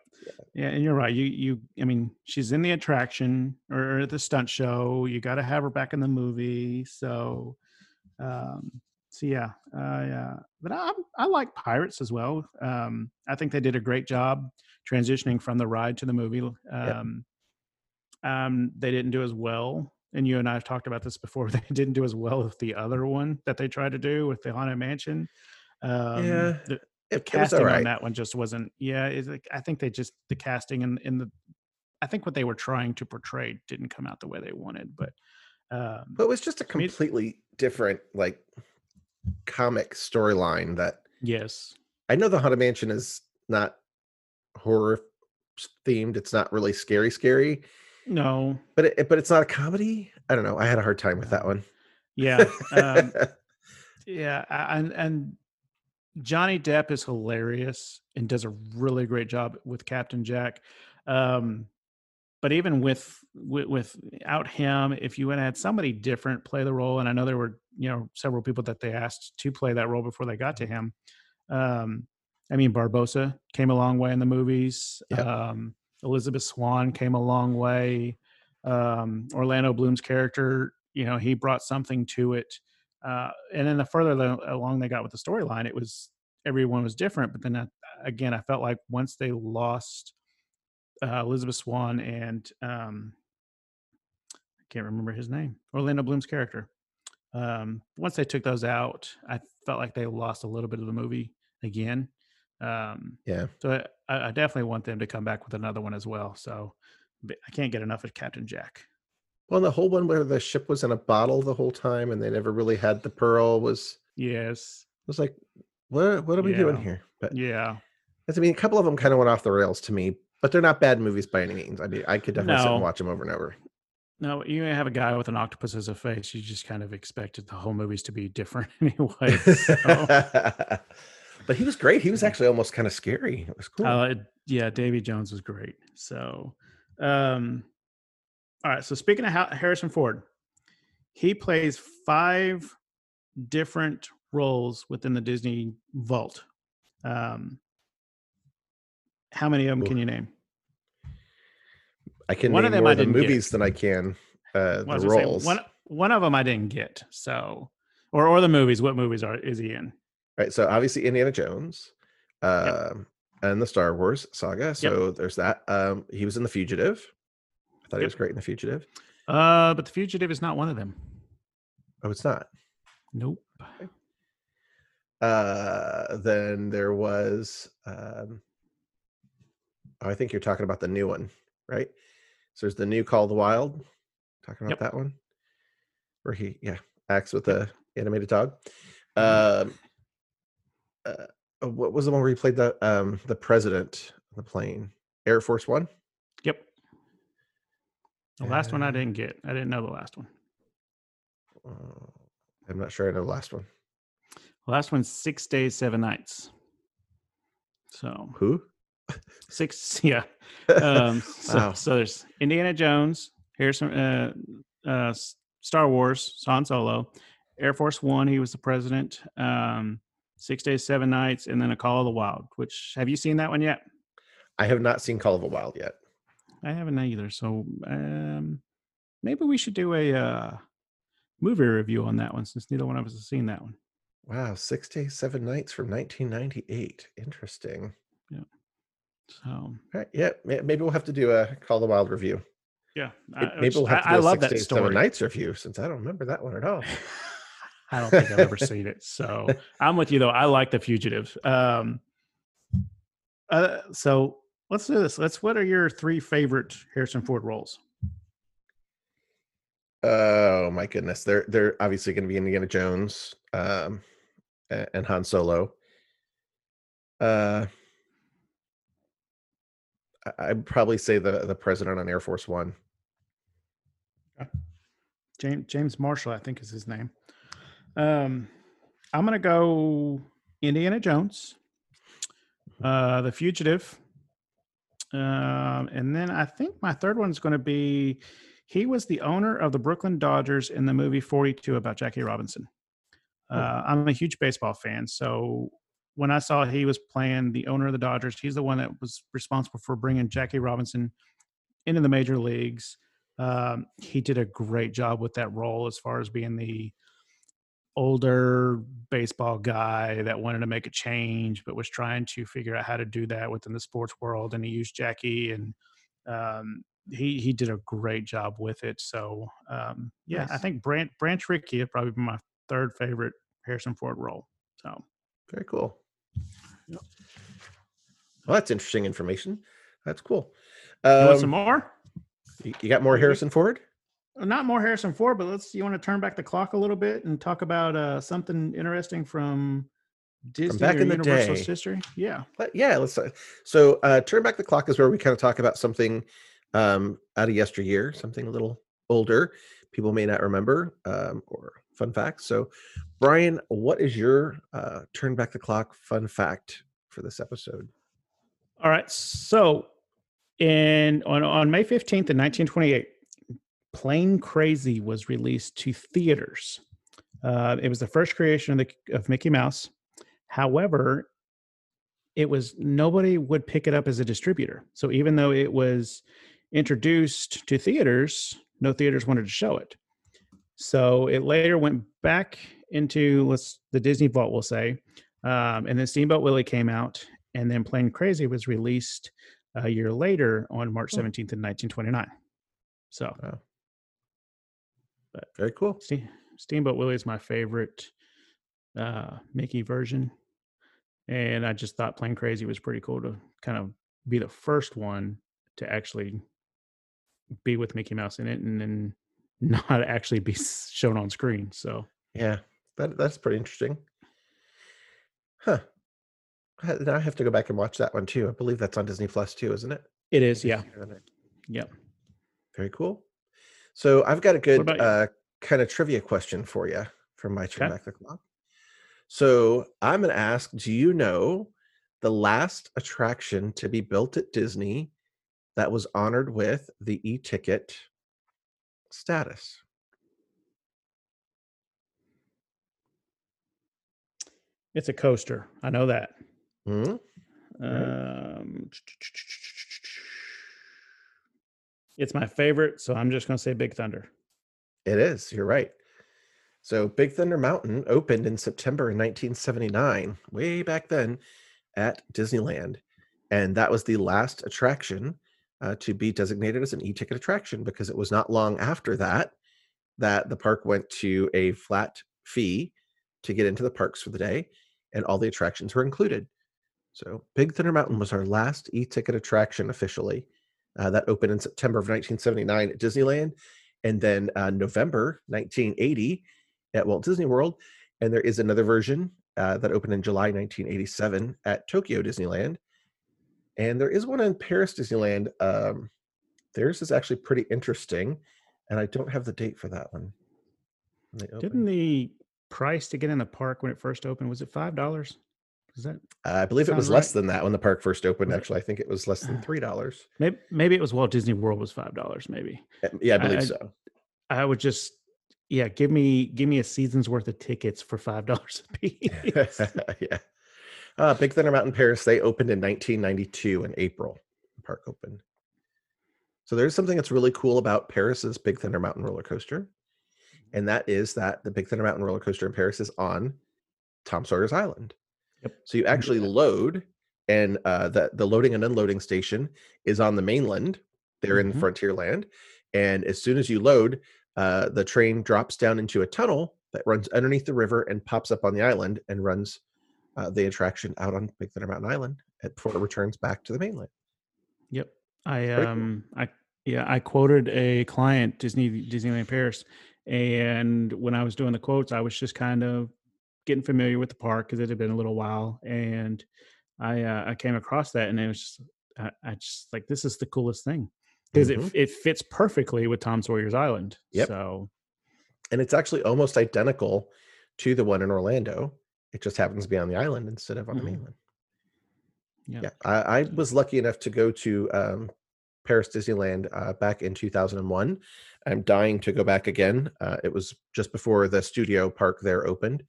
Yeah, and you're right. You you I mean, she's in the attraction or the stunt show. You got to have her back in the movie. So um so yeah. Uh yeah. But I I like Pirates as well. Um I think they did a great job transitioning from the ride to the movie. Um um they didn't do as well and you and I have talked about this before. They didn't do as well with the other one that they tried to do with the Haunted Mansion. Um, Yeah, the It, casting all on that one just wasn't. Yeah, like, I think they just the casting and in, the. I think what they were trying to portray didn't come out the way they wanted, but um, But it was just a mean- completely different, like, comic storyline. That yes, I know the Haunted Mansion is not horror themed. It's not really scary, scary. no, But it, but it's not a comedy. I don't know. I had a hard time with that one. yeah, um, yeah, and and Johnny Depp is hilarious and does a really great job with Captain Jack. Um, but even with, with without him, if you had had somebody different play the role, and I know there were you know several people that they asked to play that role before they got to him. Um, I mean, Barbossa came a long way in the movies. Yep. Um, Elizabeth Swann came a long way. Um, Orlando Bloom's character, you know, he brought something to it. Uh, and then the further the, along they got with the storyline, it was everyone was different. But then I, again, I felt like once they lost uh, Elizabeth Swann and um, I can't remember his name, Orlando Bloom's character. Um, once they took those out, I felt like they lost a little bit of the movie again. Um, Yeah. so I, I definitely want them to come back with another one as well. So I can't get enough of Captain Jack. Well, the whole one where the ship was in a bottle the whole time and they never really had the pearl was Yes. It was like, what what are we doing here? But Yeah. I mean, a couple of them kind of went off the rails to me, but they're not bad movies by any means. I mean, I could definitely sit and watch them over and over. No, you have a guy with an octopus as a face. You just kind of expected the whole movies to be different anyway. So, but he was great. He was actually almost kind of scary. It was cool. uh, it- yeah, Davy Jones was great. So, um, all right. So speaking of Harrison Ford, he plays five different roles within the Disney vault. Um, how many of them can you name? I can one name of them more I the didn't get. movies than I can uh, Well, I the say, roles. one one of them I didn't get. So, or or the movies. What movies are is he in? Right. So obviously Indiana Jones, um, and the Star Wars saga. So there's that. Um, he was in The Fugitive. Thought he was great in The Fugitive. Uh, but The Fugitive is not one of them. Oh, it's not. Nope. Uh, then there was. Um, oh, I think you're talking about the new one, right? So there's the new Call of the Wild. Talking about Yep. that one, where he yeah acts with the animated dog. Um, uh, what was the one where he played the um the president of the plane? Air Force One. The last one I didn't get. I didn't know the last one. Uh, I'm not sure I know the last one. The last one's six days, seven nights. So Who? six, yeah. Um, so, Wow. so there's Indiana Jones, Harrison, uh, uh, Star Wars, Han Solo, Air Force One. He was the president. Um, six days, seven nights, and then a Call of the Wild. Which have you seen that one yet? I have not seen Call of the Wild yet. I haven't either. So um, maybe we should do a uh, movie review on that one since neither one of us has seen that one. Wow, six days, seven nights from 1998. Interesting. Yeah. So All right, yeah, maybe we'll have to do a Call the Wild review. yeah, I, Maybe we'll have to do I love six that days, seven nights review since I don't remember that one at all. I don't think I've ever seen it. So I'm with you though. I like the fugitive. Um, uh, so let's do this. Let's. What are your three favorite Harrison Ford roles? Oh my goodness, they're they're obviously going to be Indiana Jones, um, and Han Solo. Uh, I- I'd probably say the the president on Air Force One. James James Marshall, I think is his name. Um, I'm gonna go Indiana Jones, uh, The Fugitive, um, and then I think my third one is going to be he was the owner of the Brooklyn Dodgers in the movie 42 about Jackie Robinson. Oh. Uh, I'm a huge baseball fan, so when I saw he was playing the owner of the Dodgers, he's the one that was responsible for bringing Jackie Robinson into the major leagues. Um, he did a great job with that role as far as being the older baseball guy that wanted to make a change, but was trying to figure out how to do that within the sports world. And he used Jackie, and um, he he did a great job with it. So um, yeah, I think Branch Branch Rickey would probably be my third favorite Harrison Ford role. So Very cool. Yep. Well, that's interesting information. That's cool. you want some Um, more? you got more Harrison Ford? Not more Harrison Ford, but let's. You want to turn back the clock a little bit and talk about uh, something interesting from Disney back or in the Universal's day. history? Yeah. But yeah, let's. uh, So, uh, turn back the clock is where we kind of talk about something um, out of yesteryear, something a little older. People may not remember um, or fun facts. So, Brian, what is your uh, turn back the clock fun fact for this episode? All right. So, in on on May fifteenth, in nineteen twenty eight, Plane Crazy was released to theaters. Uh, it was the first creation of the of Mickey Mouse. However, it was nobody would pick it up as a distributor. So even though it was introduced to theaters, no theaters wanted to show it. So it later went back into let's the Disney Vault, we'll say, um, and then Steamboat Willie came out, and then Plane Crazy was released a year later on March Oh. seventeenth, in nineteen twenty nine. So Very cool. Ste- Steamboat Willie is my favorite uh, Mickey version, and I just thought Plane Crazy was pretty cool to kind of be the first one to actually be with Mickey Mouse in it, and then not actually be shown on screen. So Yeah, that that's pretty interesting. Huh. Now I have to go back and watch that one too. I believe that's on Disney Plus too, isn't it? it is, yeah, yep. Very cool. So I've got a good uh, kind of trivia question for you from my turn Okay. the clock. So I'm going to ask: Do you know the last attraction to be built at Disney that was honored with the e-ticket status? It's a coaster. I know that. Hmm? Um, it's my favorite, so I'm just going to say Big Thunder. It is. You're right. So Big Thunder Mountain opened in September in 1979, way back then at Disneyland. And that was the last attraction uh, to be designated as an e-ticket attraction because it was not long after that that the park went to a flat fee to get into the parks for the day and all the attractions were included. So Big Thunder Mountain was our last e-ticket attraction officially. Uh, that opened in September of 1979 at Disneyland and then uh, November 1980 at Walt Disney World. And there is another version uh, that opened in July 1987 at Tokyo Disneyland. And there is one in Paris Disneyland. Um, theirs is actually pretty interesting, and I don't have the date for that one. Didn't the price to get in the park when it first opened was it five dollars? Is that Uh, I believe it was sounds less than that when the park first opened. It? Actually, I think it was less than three dollars. maybe maybe it was Walt Disney World was five dollars maybe. Yeah, I I- believe I- so. I would just yeah give me give me a season's worth of tickets for five dollars a piece. yeah. Uh, Big Thunder Mountain Paris, they opened in 1992 in April. The park opened. So there's something that's really cool about Paris's Big Thunder Mountain roller coaster. And that is that the Big Thunder Mountain roller coaster in Paris is on Tom Sawyer's Island. Yep. So you actually load, and uh, the, the loading and unloading station is on the mainland. They're in Frontierland, And as soon as you load, uh, the train drops down into a tunnel that runs underneath the river and pops up on the island and runs uh, the attraction out on Big Thunder Mountain Island before it returns back to the mainland. Yep. I um I yeah, I quoted a client, Disney Disneyland Paris, and when I was doing the quotes, I was just kind of getting familiar with the park because it had been a little while, and I uh, I came across that, and it was just I, I just like this is the coolest thing because Mhm. it it fits perfectly with Tom Sawyer's Island. Yep. So And it's actually almost identical to the one in Orlando. It just happens to be on the island instead of on Mhm. the mainland. yeah, Yeah, I, I was lucky enough to go to um, Paris Disneyland uh, back in 2001. I'm dying to go back again. Uh, it was just before the studio park there opened,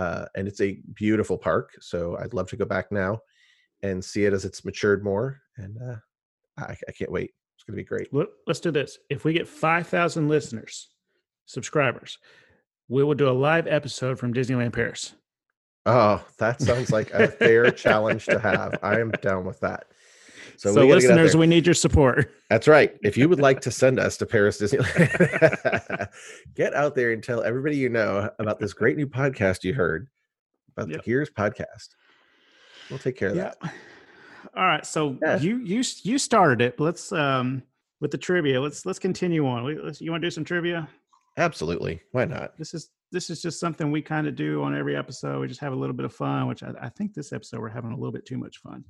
uh, and it's a beautiful park. So I'd love to go back now and see it as it's matured more. And uh, I, I can't wait. It's going to be great. Let, let's do this. If we get five thousand listeners, subscribers, we will do a live episode from Disneyland Paris. Oh, that sounds like a fair challenge to have. I am down with that. So, So, we gotta get out listeners, we need your support. That's right. If you would like to send us to Paris Disneyland, get out there and tell everybody you know about this great new podcast you heard about Yep. the Gears podcast. We'll take care of Yeah. that. All right. So Yeah. you you you started it. Let's um with the trivia. Let's let's continue on. We- let's- You want to do some trivia? Absolutely. Why not? This is this is just something we kind of do on every episode. We just have a little bit of fun, which I, I think this episode we're having a little bit too much fun.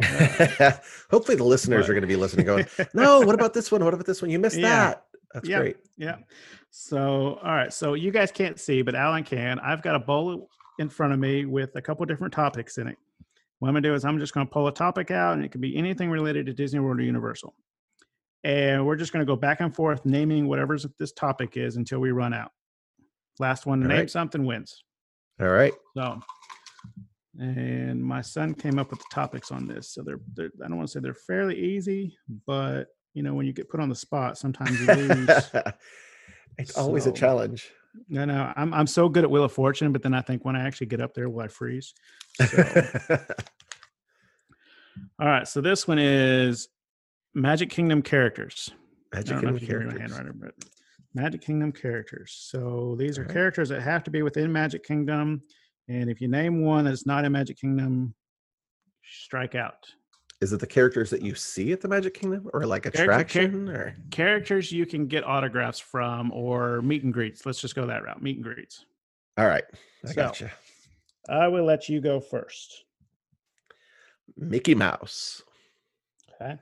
Hopefully, the listeners But- are going to be listening, going, "No, what about this one? What about this one? You missed Yeah. that." That's Yeah. great. Yeah. So, all right. So you guys can't see, but Allen can. I've got a bowl in front of me with a couple different topics in it. What I'm gonna do is I'm just gonna pull a topic out, and it could be anything related to Disney World or Universal. And we're just gonna go back and forth naming whatever this topic is until we run out. Last one to All name right. something wins. All right. So, and my son came up with the topics on this. So they're, they're I don't want to say they're fairly easy, but you know when you get put on the spot, sometimes you lose. it's always a challenge. No, no, I'm I'm so good at Wheel of Fortune, but then I think when I actually get up there, will I freeze? So, all right, so this one is Magic Kingdom characters. Magic Kingdom if you can read my characters. handwriting, but Magic Kingdom characters. So these are Alright. characters that have to be within Magic Kingdom, and if you name one that's not in Magic Kingdom, strike out. Is it the characters that you see at the Magic Kingdom, or like Character- char- attraction, or Characters you can get autographs from, or meet and greets. Let's just go that route. Meet and greets. all right? I So- gotcha. I will let you go first. Mickey Mouse, Okay.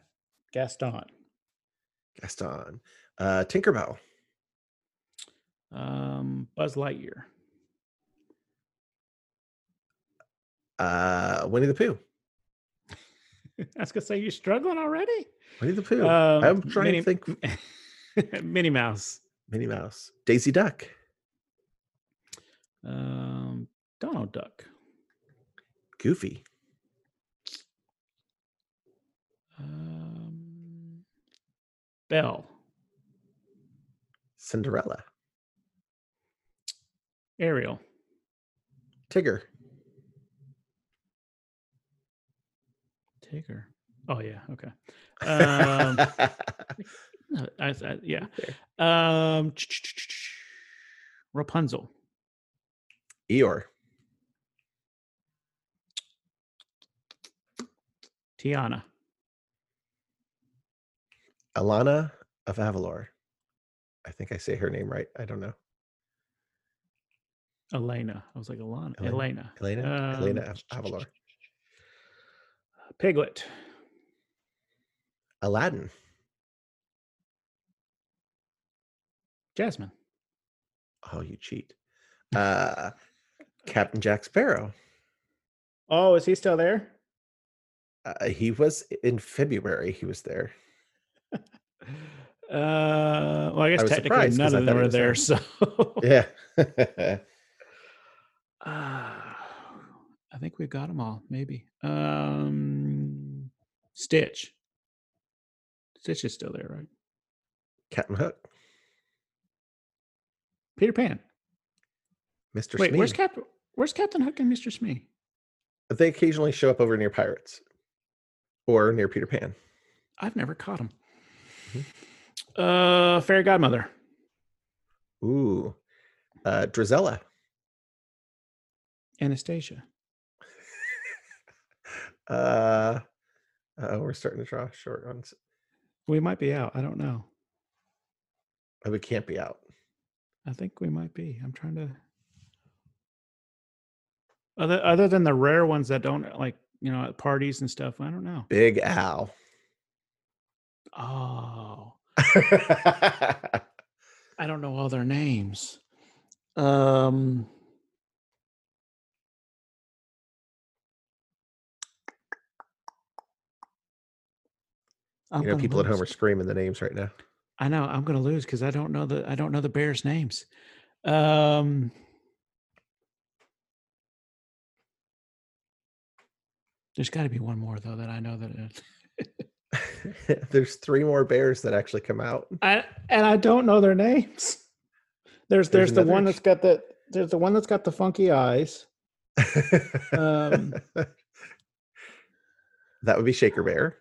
Gaston. Gaston, uh, Tinkerbell, Um, Buzz Lightyear. Uh, Winnie the Pooh. I was gonna say you're struggling already. Winnie the Pooh. Um, I'm trying Minnie- to think. Minnie Mouse. Minnie Mouse, Daisy Duck, Um, Donald Duck. Goofy, Um, Belle. Cinderella, Ariel. Tigger, Oh yeah. Okay. Um, I, I, yeah. Um, Rapunzel. Eeyore, Tiana. Alana of Avalor. I think I say her name right. I don't know. Elena. I was like Alana. Elena. Elena. Elena, Elena Um, of Avalor, Piglet. Aladdin, Jasmine. Oh, you cheat. Uh, Captain Jack Sparrow. Oh, is he still there? Uh, he was in February. He was there. Uh, well, I guess was technically none of them he are there. there. So, Yeah. uh, I think we've got them all. Maybe. Um, Stitch. Stitch is still there, right? Captain Hook. Peter Pan. Mr. Wait, Smee. where's Cap? Where's Captain Hook and Mr. Smee? They occasionally show up over near Pirates or near Peter Pan. I've never caught him. Mm-hmm. Uh, Fairy Godmother. Ooh. Uh, Drizella. Anastasia. Uh, oh, we're starting to draw short ones. We might be out. I don't know. Oh, we can't be out. I think we might be. I'm trying to. Other other than the rare ones that don't uh, like you know at parties and stuff. I don't know. Big Al. Oh, I don't know all their names. Um. I'm you know, people at home are screaming the names right now. I know I'm gonna lose because I don't know the I don't know the Bears names. Um. There's got to be one more though that I know that. There's three more bears that actually come out. I and I don't know their names. There's there's, There's the one that's got the there's the one that's got the funky eyes. Um, that would be Shaker Bear.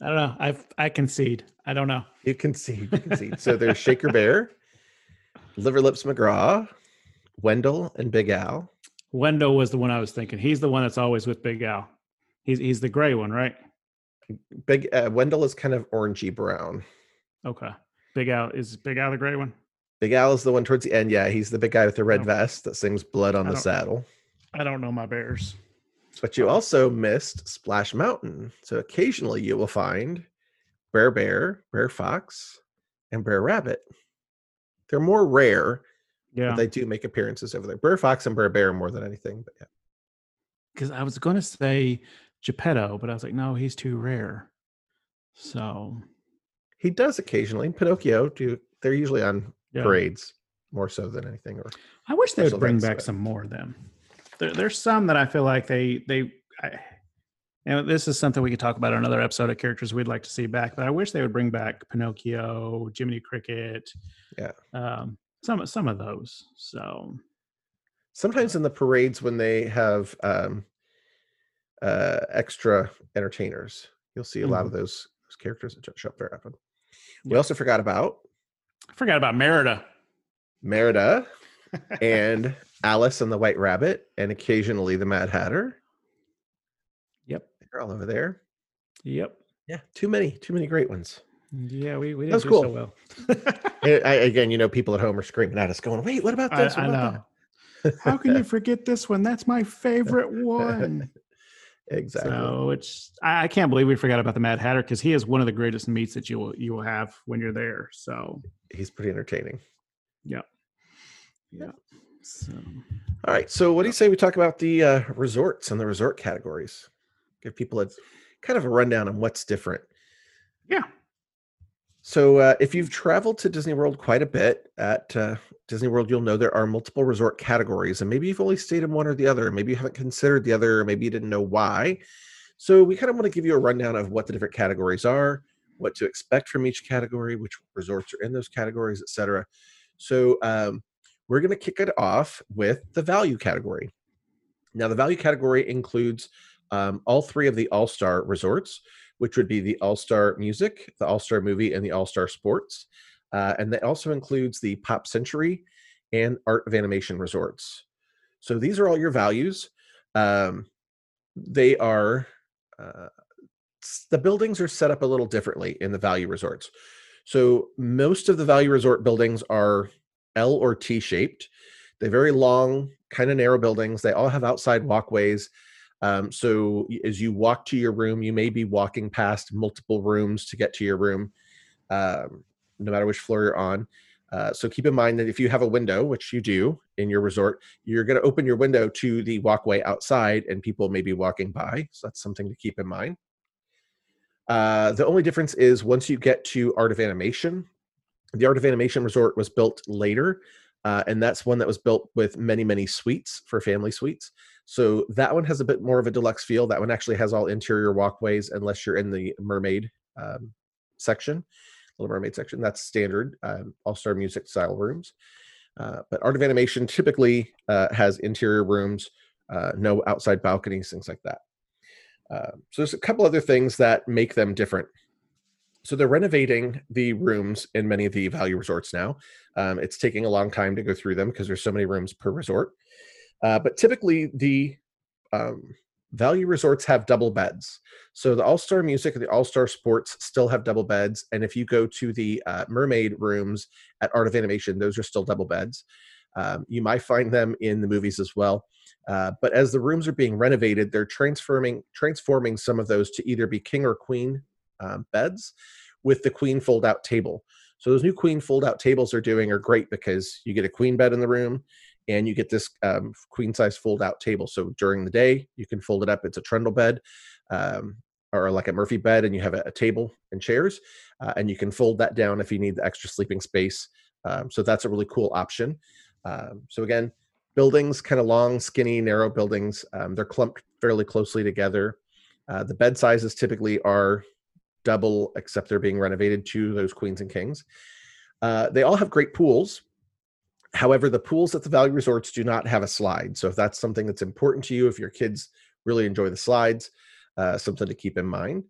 I don't know. I I concede. I don't know. You concede. you can see. So there's Shaker Bear, Liver Lips McGraw, Wendell, and Big Al. Wendell was the one I was thinking. He's the one that's always with Big Al. He's he's the gray one, right? Big uh, Wendell is kind of orangey brown. Okay. Big Al is Big Al the gray one. Big Al is the one towards the end. Yeah, he's the big guy with the red Oh. vest that sings "Blood on the Saddle." I don't know my bears. But you also missed Splash Mountain. So occasionally you will find Br'er Bear, Br'er Fox, and Br'er Rabbit. They're more rare, Yeah. but they do make appearances over there. Br'er Fox and Br'er Bear more than anything. But yeah. Because I was going to say Geppetto, but I was like, no, he's too rare. So He does occasionally. Pinocchio do they're usually on yeah. parades more so than anything. Or I wish they would bring back some more of them. There, there's some that I feel like they they I, And this is something we could talk about on another episode of characters we'd like to see back. But I wish they would bring back Pinocchio, Jiminy Cricket, Yeah. um, some some of those. So Sometimes in the parades when they have um, uh, extra entertainers, you'll see a lot of those, those characters that show up very often. We Yeah. also forgot about I forgot about Merida. Merida and Alice and the White Rabbit, and occasionally the Mad Hatter. Yep. They're all over there. Yep. Yeah, too many, too many great ones. Yeah, we, we didn't do cool. so well. I, I- again, you know, people at home are screaming at us, going, "Wait, what about I, this? What I about know. How can you forget this one? That's my favorite one. exactly. So it's I, I can't believe we forgot about the Mad Hatter because he is one of the greatest meets that you will you will have when you're there. So He's pretty entertaining. yeah, yeah. So All right. So, what do you say we talk about the uh, resorts and the resort categories? Give people a kind of a rundown on what's different. yeah, So, uh, if you've traveled to Disney World quite a bit at uh, Disney World, you'll know there are multiple resort categories, and maybe you've only stayed in one or the other. Maybe you haven't considered the other, or maybe you didn't know why. So, we kind of want to give you a rundown of what the different categories are, what to expect from each category, which resorts are in those categories, etc. So, um, we're going to kick it off with the value category. Now, the value category includes um, all three of the All Star resorts, which would be the All Star Music, the All Star Movie, and the All Star Sports. Uh, and that also includes the Pop Century and Art of Animation resorts. So these are all your values. Um, they are, uh, the buildings are set up a little differently in the value resorts. So most of the value resort buildings are L or T shaped. They're very long, kind of narrow buildings. They all have outside walkways. Um, so as you walk to your room, you may be walking past multiple rooms to get to your room, um, no matter which floor you're on. Uh, so keep in mind that if you have a window, which you do in your resort, you're going to open your window to the walkway outside, and people may be walking by. So that's something to keep in mind. Uh, the only difference is once you get to Art of Animation, the Art of Animation Resort was built later, uh, and that's one that was built with many, many suites for family suites. So that one has a bit more of a deluxe feel. That one actually has all interior walkways, unless you're in the mermaid um, section, Little Mermaid section. That's standard um, All Star Music style rooms. Uh, but Art of Animation typically uh, has interior rooms, uh, no outside balconies, things like that. Um, so there's a couple other things that make them different. So they're renovating the rooms in many of the value resorts now. Um, it's taking a long time to go through them because there's so many rooms per resort. Uh, but typically, the um, value resorts have double beds. So the All Star Music and the All Star Sports still have double beds. And if you go to the uh, Mermaid rooms at Art of Animation, those are still double beds. Um, you might find them in the movies as well. Uh, but as the rooms are being renovated, they're transforming transforming some of those to either be king or queen um, beds with the queen fold out table. So those new queen fold out tables are doing are great because you get a queen bed in the room and you get this um, queen size fold out table. So during the day, you can fold it up. It's a trundle bed um, or like a Murphy bed, and you have a, a table and chairs, uh, and you can fold that down if you need the extra sleeping space. Um, so that's a really cool option. Um, so again, buildings, kind of long, skinny, narrow buildings. Um, they're clumped fairly closely together. Uh, the bed sizes typically are double, except they're being renovated to those queens and kings. Uh, they all have great pools. However, the pools at the value resorts do not have a slide. So if that's something that's important to you, if your kids really enjoy the slides, uh, something to keep in mind.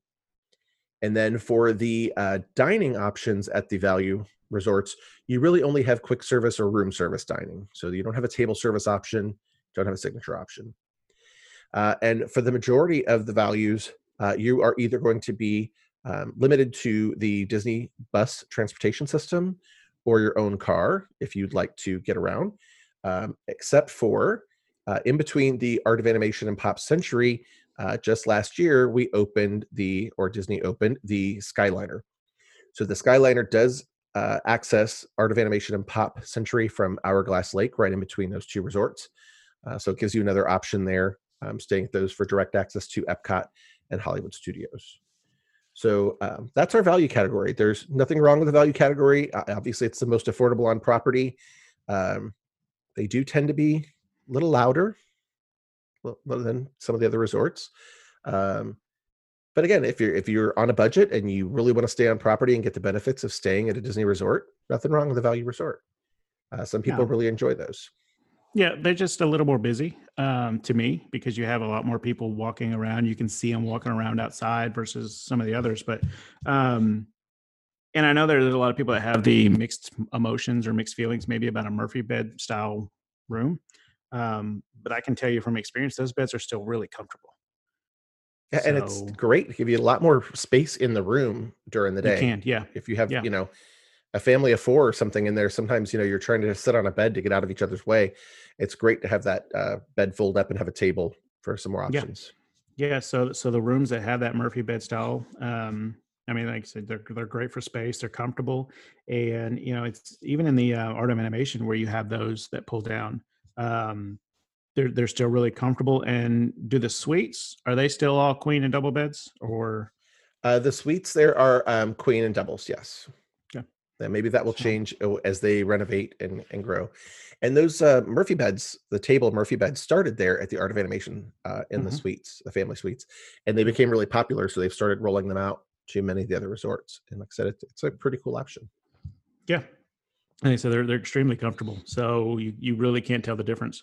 And then for the uh, dining options at the value resorts, you really only have quick service or room service dining. So you don't have a table service option, don't have a signature option. Uh, and for the majority of the values, uh, you are either going to be um, limited to the Disney bus transportation system or your own car if you'd like to get around, um, except for uh, in between the Art of Animation and Pop Century. Uh, just last year, we opened the, or Disney opened the Skyliner. So the Skyliner does uh, access Art of Animation and Pop Century from Hourglass Lake, right in between those two resorts. Uh, so it gives you another option there, um, staying at those for direct access to Epcot and Hollywood Studios. So um, that's our value category. There's nothing wrong with the value category. Uh, obviously, it's the most affordable on property. Um, they do tend to be a little louder than some of the other resorts. Um, but again, if you're if you're on a budget and you really want to stay on property and get the benefits of staying at a Disney resort, nothing wrong with a value resort. Uh, some people Yeah. really enjoy those. Yeah, they're just a little more busy um, to me because you have a lot more people walking around. You can see them walking around outside versus some of the others. But, um, and I know there's a lot of people that have the mixed emotions or mixed feelings maybe about a Murphy bed style room. Um, but I can tell you from experience, those beds are still really comfortable. Yeah, and it's great to give you a lot more space in the room during the You day. can, yeah, If you have, Yeah. you know, a family of four or something in there, sometimes you know you're trying to sit on a bed to get out of each other's way. It's great to have that uh, bed fold up and have a table for some more Yeah. options. Yeah, so so the rooms that have that Murphy bed style, um, I mean, like I said, they're they're great for space. They're comfortable, and you know, it's even in the uh, art of animation where you have those that pull down. Um, they're they're still really comfortable. And do the suites are they still all queen and double beds or? Uh, the suites there are um, queen and doubles, yes. And maybe that will change as they renovate and, and grow. And those uh, Murphy beds, the table Murphy beds, started there at the Art of Animation uh, in the Mhm. suites, the family suites, and they became really popular. So they've started rolling them out to many of the other resorts. And like I said, it's, it's a pretty cool option. Yeah, and so they're they're extremely comfortable. So you you really can't tell the difference.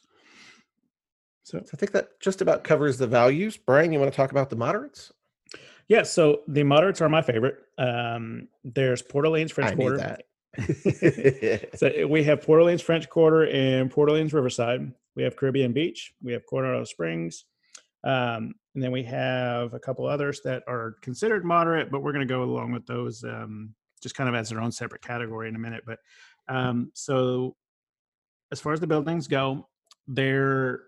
So So I think that just about covers the values. Brian, you want to talk about the moderates? Yeah, so the moderates are my favorite. Um, there's Port Orleans French I Quarter. that. So uh, we have Port Orleans French Quarter and Port Orleans Riverside. We have Caribbean Beach. We have Coronado Springs. Um, and then we have a couple others that are considered moderate, but we're going to go along with those um, just kind of as their own separate category in a minute. But um, so as far as the buildings go, they're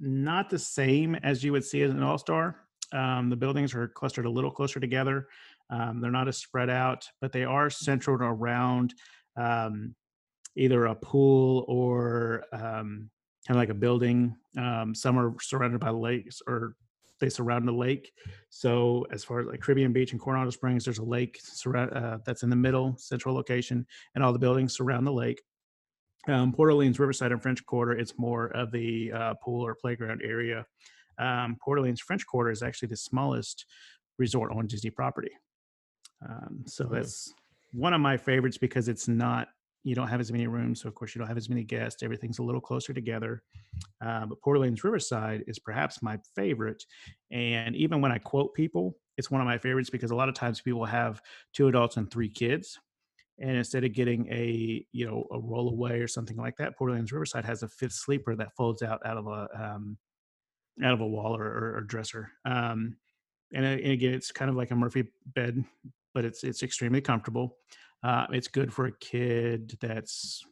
not the same as you would see as an all star. Um, the buildings are clustered a little closer together. Um, they're not as spread out, but they are centered around um, either a pool or um, kind of like a building. Um, some are surrounded by lakes or they surround a lake. So as far as like Caribbean Beach and Coronado Springs, there's a lake uh, that's in the middle central location, and all the buildings surround the lake. Um, Port Orleans, Riverside, and French Quarter, it's more of the uh, pool or playground area. Um, Port Orleans French Quarter is actually the smallest resort on Disney property. Um, so Hmm. that's one of my favorites because it's not you don't have as many rooms, so of course you don't have as many guests. Everything's a little closer together. Uh, but Port Orleans Riverside is perhaps my favorite, and even when I quote people, it's one of my favorites because a lot of times people have two adults and three kids, and instead of getting a you know a rollaway or something like that, Port Orleans Riverside has a fifth sleeper that folds out out of a um, out of a wall or, or, or dresser. Um, and, uh, and again, it's kind of like a Murphy bed, but it's it's extremely comfortable. Uh, it's good for a kid that's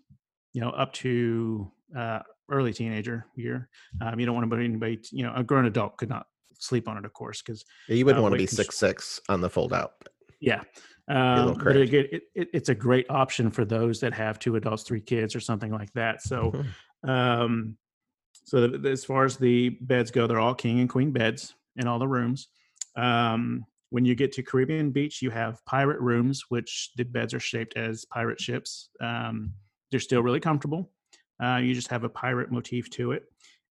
you know up to uh, early teenager year. Um, you don't want to put anybody, you know, a grown adult could not sleep on it, of course, because Yeah, you wouldn't Uh, want to be six six on the fold out. yeah. Um, but again, it, it, it's a great option for those that have two adults, three kids, or something like that. So, Mhm. um, so the, as far as the beds go, they're all king and queen beds in all the rooms. Um, when you get to Caribbean Beach, you have pirate rooms, which the beds are shaped as pirate ships. Um, they're still really comfortable. Uh, you just have a pirate motif to it.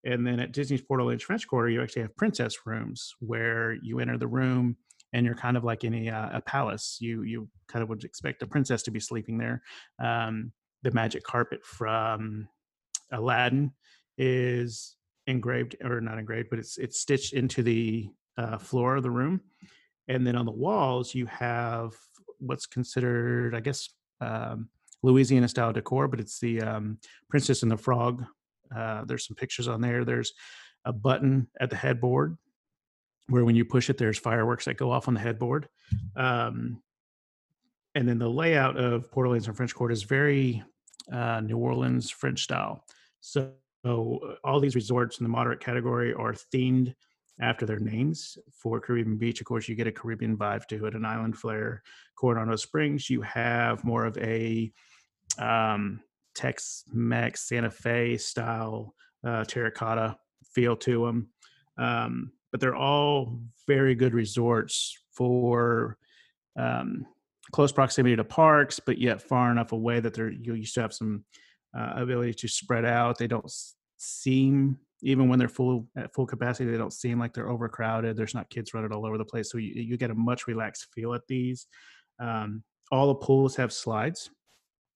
And then at Disney's Port Orleans French Quarter, you actually have princess rooms where you enter the room and you're kind of like in a, uh, a palace. You you kind of would expect a princess to be sleeping there. Um, the magic carpet from Aladdin is engraved or not engraved, but it's it's stitched into the uh, floor of the room. And then on the walls, you have what's considered, I guess, um, Louisiana style decor, but it's the um, Princess and the Frog. Uh, there's some pictures on there. There's a button at the headboard where when you push it, there's fireworks that go off on the headboard. Um, and then the layout of Port Orleans and French Court is very uh, New Orleans French style. So, so uh, all these resorts in the moderate category are themed after their names. For Caribbean Beach, of course, you get a Caribbean vibe to it, an island flair. Coronado Springs, you have more of a um, Tex-Mex Santa Fe style uh, terracotta feel to them. Um, but they're all very good resorts for um, close proximity to parks, but yet far enough away that they're you used to have some uh, ability to spread out. They don't seem even when they're full at full capacity, they don't seem like they're overcrowded. There's not kids running all over the place, so you, you get a much relaxed feel at these. Um, all the pools have slides,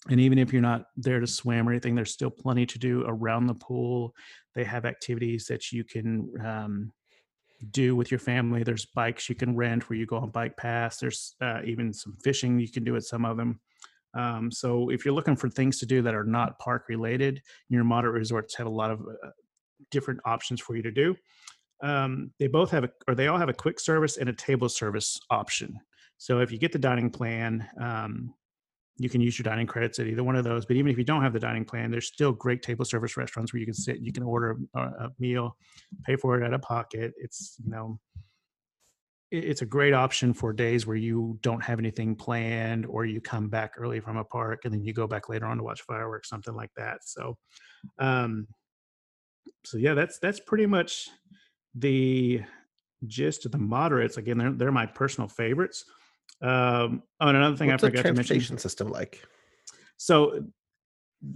and even if you're not there to swim or anything, there's still plenty to do around the pool. They have activities that you can um, do with your family. There's bikes you can rent where you go on bike paths. There's uh, even some fishing you can do at some of them. Um, so if you're looking for things to do that are not park related, your moderate resorts have a lot of uh, different options for you to do. Um, they both have a, or they all have a quick service and a table service option. So if you get the dining plan, um, you can use your dining credits at either one of those. But even if you don't have the dining plan, there's still great table service restaurants where you can sit, you can order a, a meal, pay for it out of pocket. It's you know, it's a great option for days where you don't have anything planned, or you come back early from a park and then you go back later on to watch fireworks, something like that. So, um, so yeah, that's that's pretty much the gist of the moderates. Again, they're they're my personal favorites. Um, oh, and another thing What's I the forgot to mention. system like? So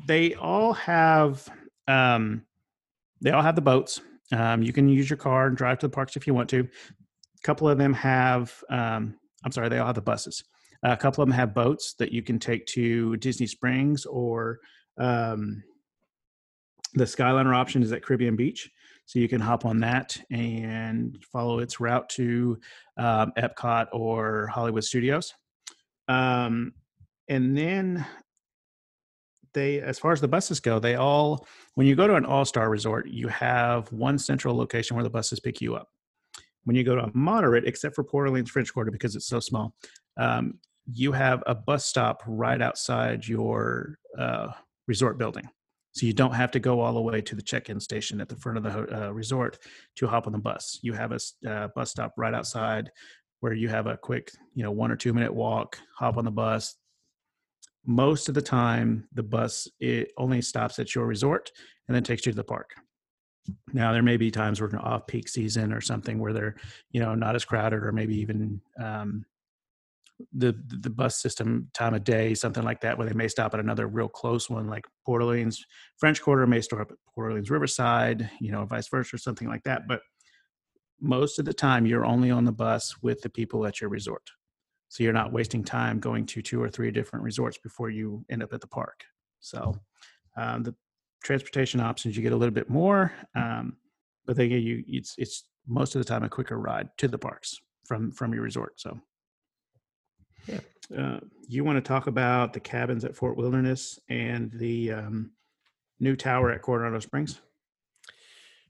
they all have um, they all have the boats. Um, you can use your car and drive to the parks if you want to. A couple of them have um, I'm sorry, they all have the buses. a couple of them have boats that you can take to Disney Springs or um, the Skyliner option is at Caribbean Beach. So you can hop on that and follow its route to um, Epcot or Hollywood Studios. Um, and then they, as far as the buses go, they all, when you go to an all star resort, you have one central location where the buses pick you up. When you go to a moderate, except for Port Orleans French Quarter because it's so small, um, you have a bus stop right outside your uh, resort building. So you don't have to go all the way to the check-in station at the front of the uh, resort to hop on the bus. You have a uh, bus stop right outside where you have a quick, you know, one or two minute walk, hop on the bus. Most of the time, the bus it only stops at your resort and then takes you to the park. Now there may be times they're off peak season or something where they're, you know, not as crowded or maybe even um, the the bus system time of day, something like that, where they may stop at another real close one, like Port Orleans French Quarter may stop at Port Orleans Riverside, you know, vice versa, or something like that. But most of the time, you're only on the bus with the people at your resort, so you're not wasting time going to two or three different resorts before you end up at the park. So um, the transportation options you get a little bit more, um, but they get you it's it's most of the time a quicker ride to the parks from from your resort. So. Yeah. Uh, you want to talk about the cabins at Fort Wilderness and the um, new tower at Coronado Springs?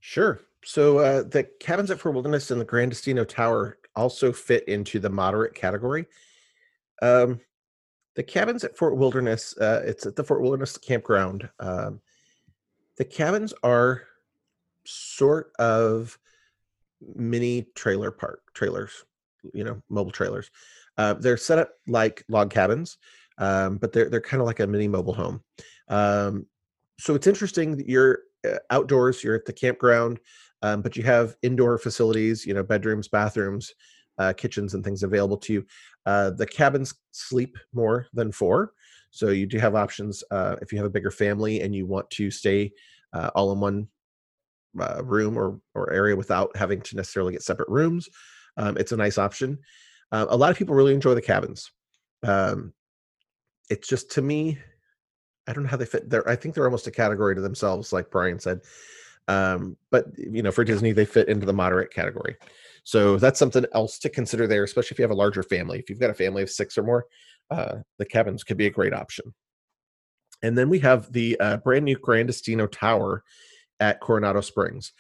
Sure. So uh, the cabins at Fort Wilderness and the Gran Destino Tower also fit into the moderate category. Um, the cabins at Fort Wilderness, uh, it's at the Fort Wilderness campground. Um, the cabins are sort of mini trailer park trailers, you know, mobile trailers. Uh, they're set up like log cabins, um, but they're they're kind of like a mini mobile home. Um, so it's interesting that you're uh, outdoors, you're at the campground, um, but you have indoor facilities, you know, bedrooms, bathrooms, uh, kitchens, and things available to you. Uh, the cabins sleep more than four, so you do have options uh, if you have a bigger family and you want to stay uh, all in one uh, room or or area without having to necessarily get separate rooms. Um, it's a nice option. Uh, a lot of people really enjoy the cabins. Um, it's just to me, I don't know how they fit there. I think they're almost a category to themselves, like Brian said. Um, but you know, for Disney, they fit into the moderate category. So that's something else to consider there, especially if you have a larger family. If you've got a family of six or more, uh, the cabins could be a great option. And then we have the uh, brand new Gran Destino Tower at Coronado Springs.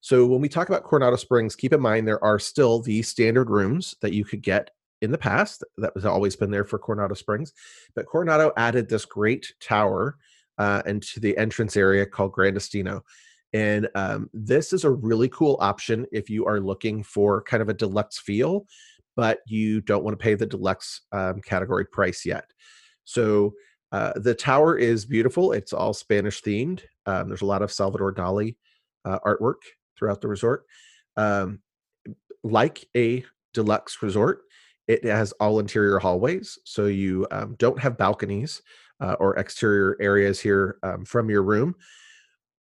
So when we talk about Coronado Springs, keep in mind there are still the standard rooms that you could get in the past. That was always been there for Coronado Springs, but Coronado added this great tower uh, into the entrance area called Gran Destino. And um, this is a really cool option if you are looking for kind of a deluxe feel, but you don't want to pay the deluxe um, category price yet. So uh, the tower is beautiful. It's all Spanish themed. Um, there's a lot of Salvador Dali uh, artwork throughout the resort. Um, like a deluxe resort, it has all interior hallways, so you um, don't have balconies uh, or exterior areas here um, from your room.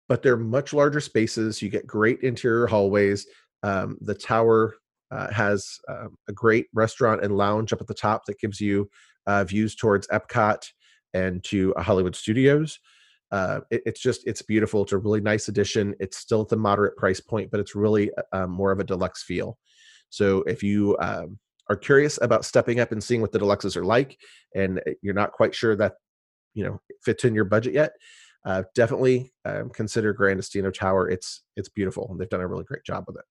but they're much larger spaces. You get great interior hallways. Um, the tower uh, has um, a great restaurant and lounge up at the top that gives you uh, views towards Epcot and to Hollywood Studios. Uh, it, it's just it's beautiful. It's a really nice addition. It's still at the moderate price point, but it's really uh, more of a deluxe feel. So if you um, are curious about stepping up and seeing what the deluxes are like, and uh, you're not quite sure that you know fits in your budget yet, uh, definitely um, consider Gran Destino Tower. It's it's beautiful, and they've done a really great job with it.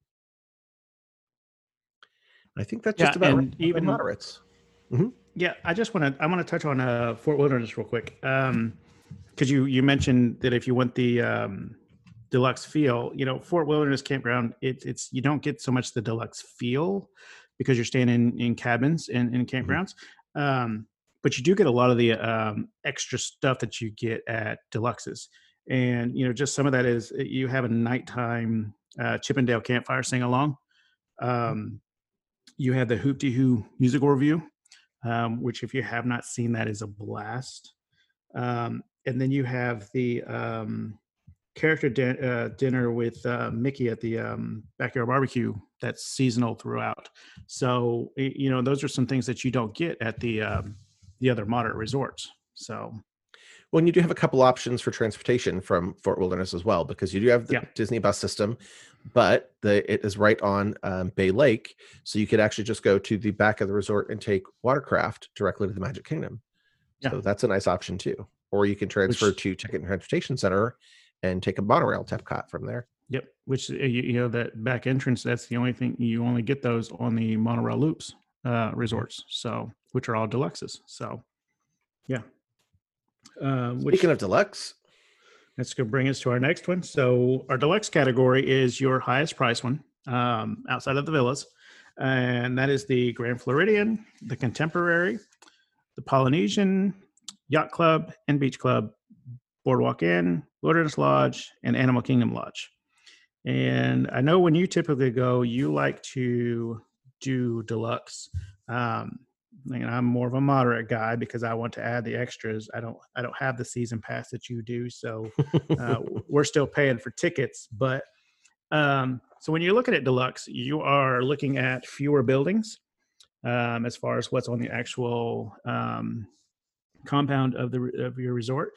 I think that's just Yeah, about right. even- moderates. Yeah, I just want to I want to touch on uh, Fort Wilderness real quick, because you you mentioned that if you want the um, deluxe feel, you know, Fort Wilderness Campground, it's it's you don't get so much the deluxe feel because you're staying in in cabins and in campgrounds, um, but you do get a lot of the um, extra stuff that you get at deluxes, and you know, just some of that is you have a nighttime uh, Chip 'n' Dale campfire sing along. Um, you have the Hoop Dee Doo musical revue um, which if you have not seen that is a blast. Um, and then you have the um, character din- uh, dinner with uh, mickey at the um, backyard barbecue that's seasonal throughout. So you know those are some things that you don't get at the um, the other moderate resorts. So Well, and you do have a couple options for transportation from Fort Wilderness as well, because you do have the Yeah. Disney bus system, but the it is right on um, Bay Lake, so you could actually just go to the back of the resort and take watercraft directly to the Magic Kingdom. Yeah. So that's a nice option too. Or you can transfer Which- to Ticket and Transportation Center and take a monorail to Epcot from there. yep which uh, you, you know that back entrance that's the only thing you only get those on the monorail loops uh, resorts so which are all deluxes so yeah uh, which Speaking of deluxe, That's going to bring us to our next one. So, our deluxe category is your highest price one um, outside of the villas, and that is the Grand Floridian, the Contemporary, the Polynesian, Yacht Club, and Beach Club, Boardwalk Inn, Wilderness Lodge, and Animal Kingdom Lodge. And I know when you typically go, you like to do deluxe. Um, and I'm more of a moderate guy because I want to add the extras. I don't. I don't have the season pass that you do, so uh, we're still paying for tickets. But um, so when you're looking at deluxe, you are looking at fewer buildings um, as far as what's on the actual um, compound of the of your resort.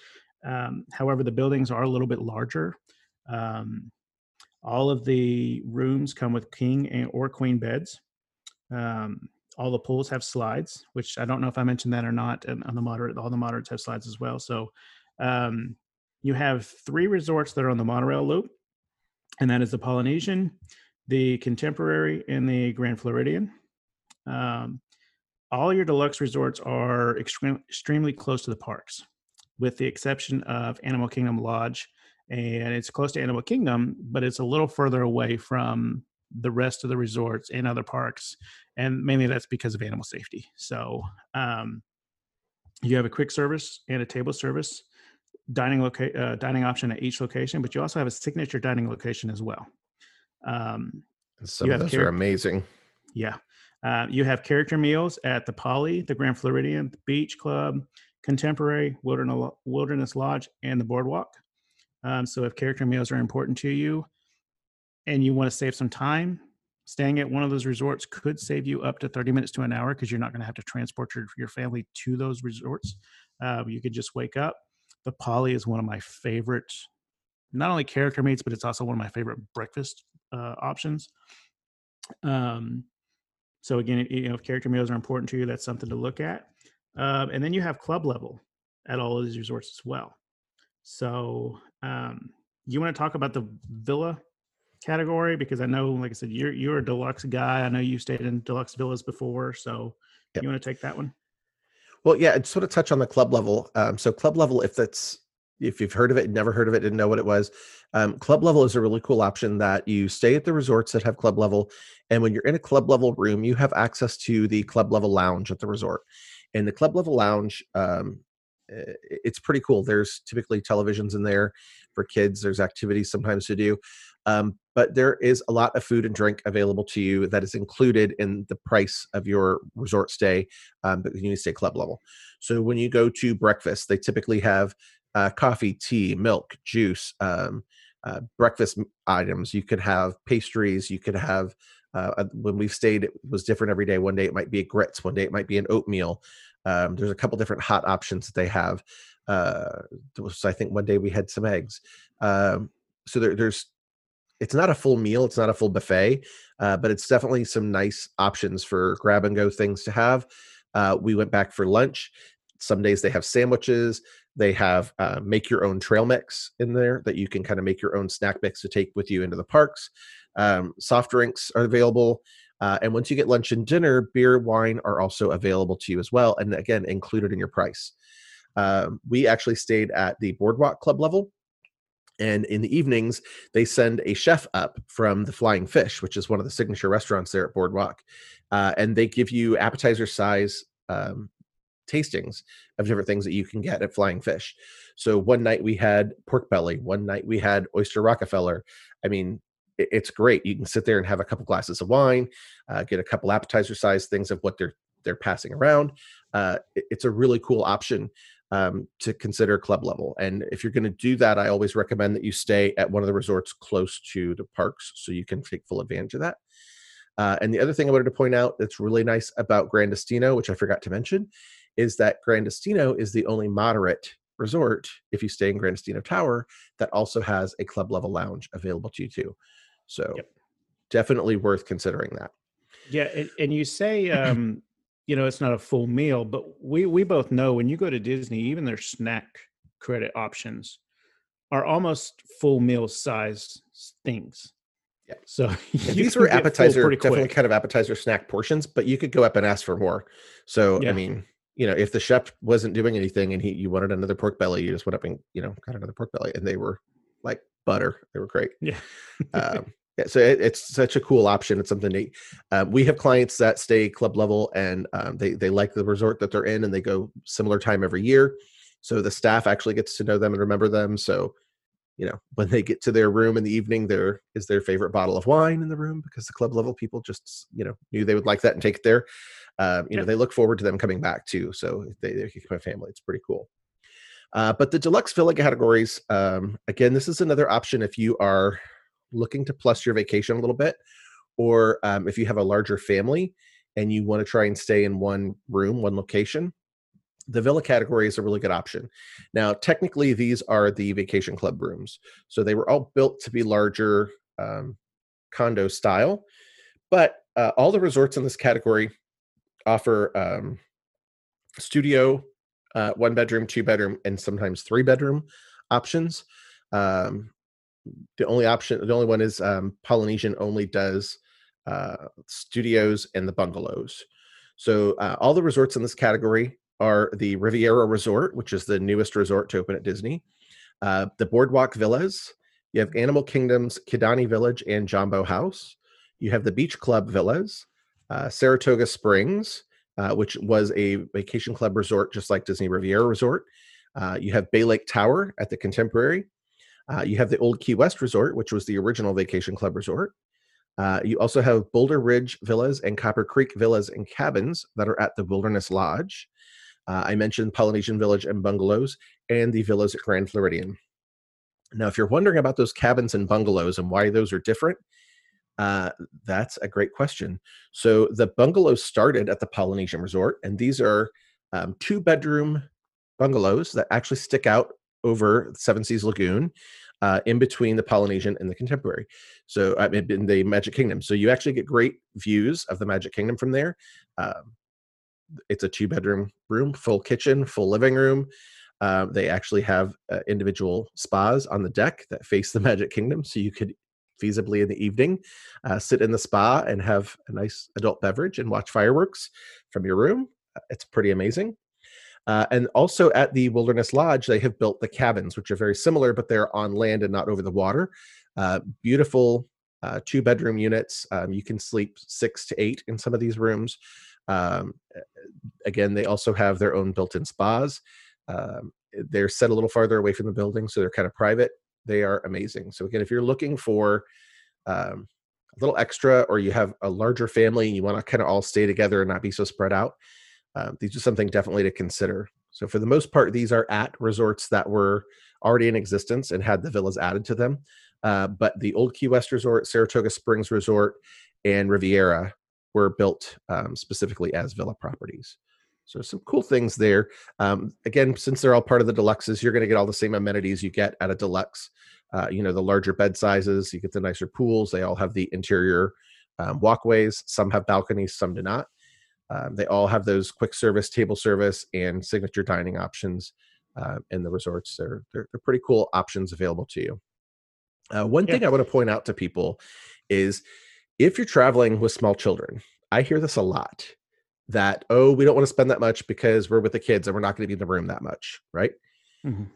Um, however, the buildings are a little bit larger. Um, all of the rooms come with king and or queen beds. Um, all the pools have slides, which I don't know if I mentioned that or not. And on the moderate, all the moderates have slides as well. So um, you have three resorts that are on the monorail loop, and that is the Polynesian, the Contemporary, and the Grand Floridian. Um, all your deluxe resorts are extreme, extremely close to the parks, with the exception of Animal Kingdom Lodge, and it's close to Animal Kingdom, but it's a little further away from the rest of the resorts and other parks, and mainly that's because of animal safety. So um, you have a quick service and a table service dining loca- uh, dining option at each location, but you also have a signature dining location as well. Um, some You of those are amazing. yeah. Uh, you have character meals at the Poly, the Grand Floridian, the Beach Club, Contemporary, Wilderness, Wilderness Lodge, and the Boardwalk. Um, so if character meals are important to you and you want to save some time, staying at one of those resorts could save you up to 30 minutes to an hour because you're not going to have to transport your, your family to those resorts. Uh, you could just wake up. The Poly is one of my favorite, not only character meats, but it's also one of my favorite breakfast uh, options. Um, so again, you know, if character meals are important to you, that's something to look at. Um, and then you have club level at all of these resorts as well. So um, you want to talk about the villa category because I know, like I said, you're you're a deluxe guy. I know you stayed in deluxe villas before, so Yep. you want to take that one? Well, yeah, I'd sort of touch on the club level. Um, so club level, if that's if you've heard of it, never heard of it, didn't know what it was, um, club level is a really cool option that you stay at the resorts that have club level, and when you're in a club level room, you have access to the club level lounge at the resort. And the club level lounge, um, it's pretty cool. There's typically televisions in there for kids. There's activities sometimes to do, um, but there is a lot of food and drink available to you that is included in the price of your resort stay um, but you need to stay club level. So when you go to breakfast, they typically have uh, coffee, tea, milk, juice. Um, uh, breakfast items. You could have pastries. You could have uh, uh, when we've stayed, it was different every day. One day it might be a grits. One day it might be an oatmeal. Um, there's a couple different hot options that they have. Uh, so I think one day we had some eggs. Um, so there, there's it's not a full meal it's not a full buffet uh, but it's definitely some nice options for grab and go things to have uh, we went back for lunch some days they have sandwiches they have uh, make your own trail mix in there that you can kind of make your own snack mix to take with you into the parks um, soft drinks are available uh, and once you get lunch and dinner beer wine are also available to you as well and again included in your price. Um, we actually stayed at the boardwalk club level and in the evenings they send a chef up from the flying fish which is one of the signature restaurants there at boardwalk uh, and they give you appetizer size um, tastings of different things that you can get at flying fish. So one night we had pork belly one night we had oyster rockefeller. I mean it's great. You can sit there and have a couple glasses of wine uh, get a couple appetizer size things of what they're they're passing around. Uh, it's a really cool option um, to consider club level. And if you're going to do that, I always recommend that you stay at one of the resorts close to the parks so you can take full advantage of that. Uh, and the other thing I wanted to point out that's really nice about Gran Destino, which I forgot to mention, is that Gran Destino is the only moderate resort, if you stay in Gran Destino Tower, that also has a club level lounge available to you too. So yep. definitely worth considering that. Yeah, and, and you say um, you know it's not a full meal but we we both know when you go to disney even their snack credit options are almost full meal size things. Yeah. So these were appetizer definitely quick. kind of appetizer snack portions but you could go up and ask for more. So yeah. i mean you know if the chef wasn't doing anything and he you wanted another pork belly you just went up and you know got another pork belly and they were like butter. They were great. Yeah. Um, yeah, so it, it's such a cool option. It's something neat. Uh, we have clients that stay club level and um, they they like the resort that they're in, and they go similar time every year. So the staff actually gets to know them and remember them. So, you know, when they get to their room in the evening, there is their favorite bottle of wine in the room because the club level people just you know knew they would like that and take it there. Um, you yeah. know, they look forward to them coming back too. So they they can come a family. It's pretty cool. Uh, but the deluxe villa categories, um, again, this is another option if you are looking to plus your vacation a little bit, or um, if you have a larger family and you want to try and stay in one room, one location, the villa category is a really good option. Now, technically, these are the vacation club rooms. So they were all built to be larger um, condo style, but uh, all the resorts in this category offer um, studio, uh, one bedroom, two bedroom, and sometimes three bedroom options. Um, the only option, the only one is um, Polynesian only does uh, studios and the bungalows. So uh, all the resorts in this category are the Riviera Resort, which is the newest resort to open at Disney, uh, the Boardwalk Villas. You have Animal Kingdom's Kidani Village and Jambo House. You have the Beach Club Villas, uh, Saratoga Springs, uh, which was a vacation club resort just like Disney Riviera Resort. Uh, you have Bay Lake Tower at the Contemporary, uh, you have the Old Key West Resort, which was the original Vacation Club resort. Uh, you also have Boulder Ridge Villas and Copper Creek Villas and Cabins that are at the Wilderness Lodge. Uh, I mentioned Polynesian Village and Bungalows and the villas at Grand Floridian. Now, if you're wondering about those cabins and bungalows and why those are different, uh, that's a great question. So the bungalows started at the Polynesian Resort, and these are um, two bedroom bungalows that actually stick out over Seven Seas Lagoon, uh, in between the Polynesian and the Contemporary. So I mean, in the Magic Kingdom. So you actually get great views of the Magic Kingdom from there. Um, it's a two bedroom room, full kitchen, full living room. Uh, they actually have uh, individual spas on the deck that face the Magic Kingdom, so you could feasibly in the evening uh, sit in the spa and have a nice adult beverage and watch fireworks from your room. Uh, it's pretty amazing. Uh, and also at the Wilderness Lodge, they have built the cabins, which are very similar, but they're on land and not over the water. Uh, beautiful uh, two bedroom units. Um, you can sleep six to eight in some of these rooms. Um, again, they also have their own built in spas. Um, they're set a little farther away from the building, so they're kind of private. They are amazing. So, again, if you're looking for um, a little extra or you have a larger family and you want to kind of all stay together and not be so spread out, uh, these are something definitely to consider. So for the most part, these are at resorts that were already in existence and had the villas added to them. Uh, but the old Key West Resort, Saratoga Springs Resort, and Riviera were built um, specifically as villa properties. So some cool things there. Um, again, since they're all part of the deluxes, you're going to get all the same amenities you get at a deluxe. Uh, you know, the larger bed sizes, you get the nicer pools. They all have the interior um, walkways. Some have balconies, some do not. Um, they all have those quick service, table service, and signature dining options uh, in the resorts. They're, they're, they're pretty cool options available to you. Uh, one Yeah. thing I want to point out to people is if you're traveling with small children, I hear this a lot that, oh, we don't want to spend that much because we're with the kids and we're not going to be in the room that much, right? Mhm.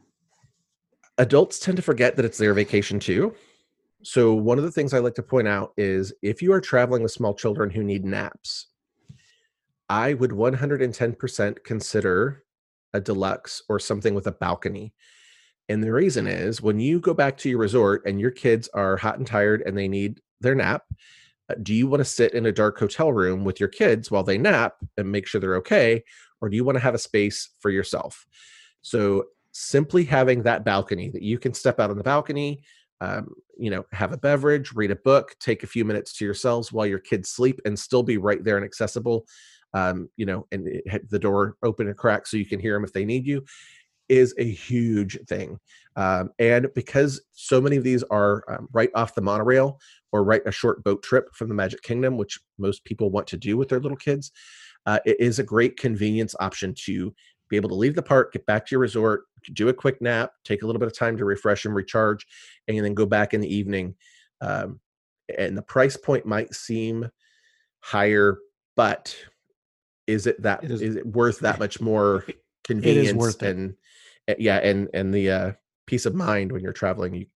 Adults tend to forget that it's their vacation too. So, one of the things I like to point out is if you are traveling with small children who need naps, I would 110% consider a deluxe or something with a balcony. And the reason is when you go back to your resort and your kids are hot and tired and they need their nap, uh, do you want to sit in a dark hotel room with your kids while they nap and make sure they're okay? Or do you want to have a space for yourself? So, simply having that balcony that you can step out on the balcony, um, you know, have a beverage, read a book, take a few minutes to yourselves while your kids sleep and still be right there and accessible um, you know, and it the door open and crack so you can hear them if they need you, is a huge thing. Um, and because so many of these are um, right off the monorail or right a short boat trip from the Magic Kingdom, which most people want to do with their little kids, uh, it is a great convenience option to be able to leave the park, get back to your resort, do a quick nap, take a little bit of time to refresh and recharge, and then go back in the evening. Um, and the price point might seem higher, but is it that It is, is- it worth that much more convenience is worth it. and uh, yeah and and the uh peace of mind when you're traveling you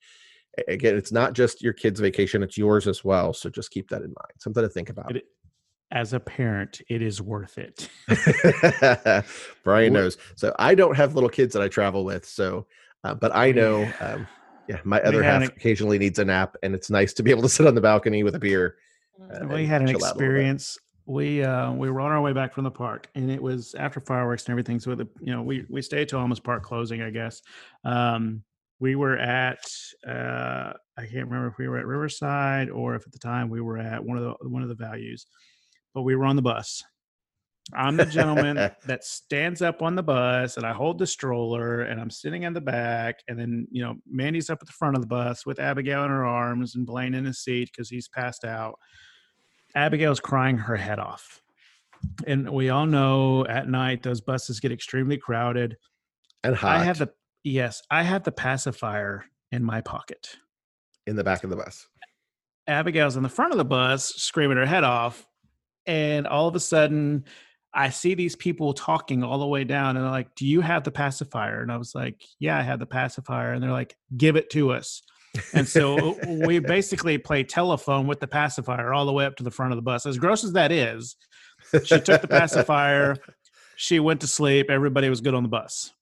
again it's not just your kids vacation it's yours as well so just keep that in mind something to think about It- As a parent, it is worth it. brian Wha- knows so i don't have little kids that i travel with so uh, but i We- know um yeah my other half an- occasionally needs a nap and it's nice to be able to sit on the balcony with a beer uh, we had an chill out a little bit. experience. We uh, we were on our way back from the park, and it was after fireworks and everything. So the you know we we stayed till almost park closing, I guess. Um, we were at uh, I can't remember if we were at Riverside or if at the time we were at one of the one of the values, but we were on the bus. I'm the gentleman that stands up on the bus and I hold the stroller and I'm sitting in the back. And then, you know, Mandy's up at the front of the bus with Abigail in her arms and Blaine in his seat because he's passed out. Abigail's crying her head off. And we all know at night those buses get extremely crowded. and hot I have the, yes, I have the pacifier in my pocket. in the back of the bus Abigail's in the front of the bus screaming her head off. And all of a sudden, I see these people talking all the way down and they're like, Do you have the pacifier? And I was like, Yeah, I have the pacifier. And they're like, Give it to us. And so we basically play telephone with the pacifier all the way up to the front of the bus. As gross as that is, she took the pacifier, she went to sleep, everybody was good on the bus.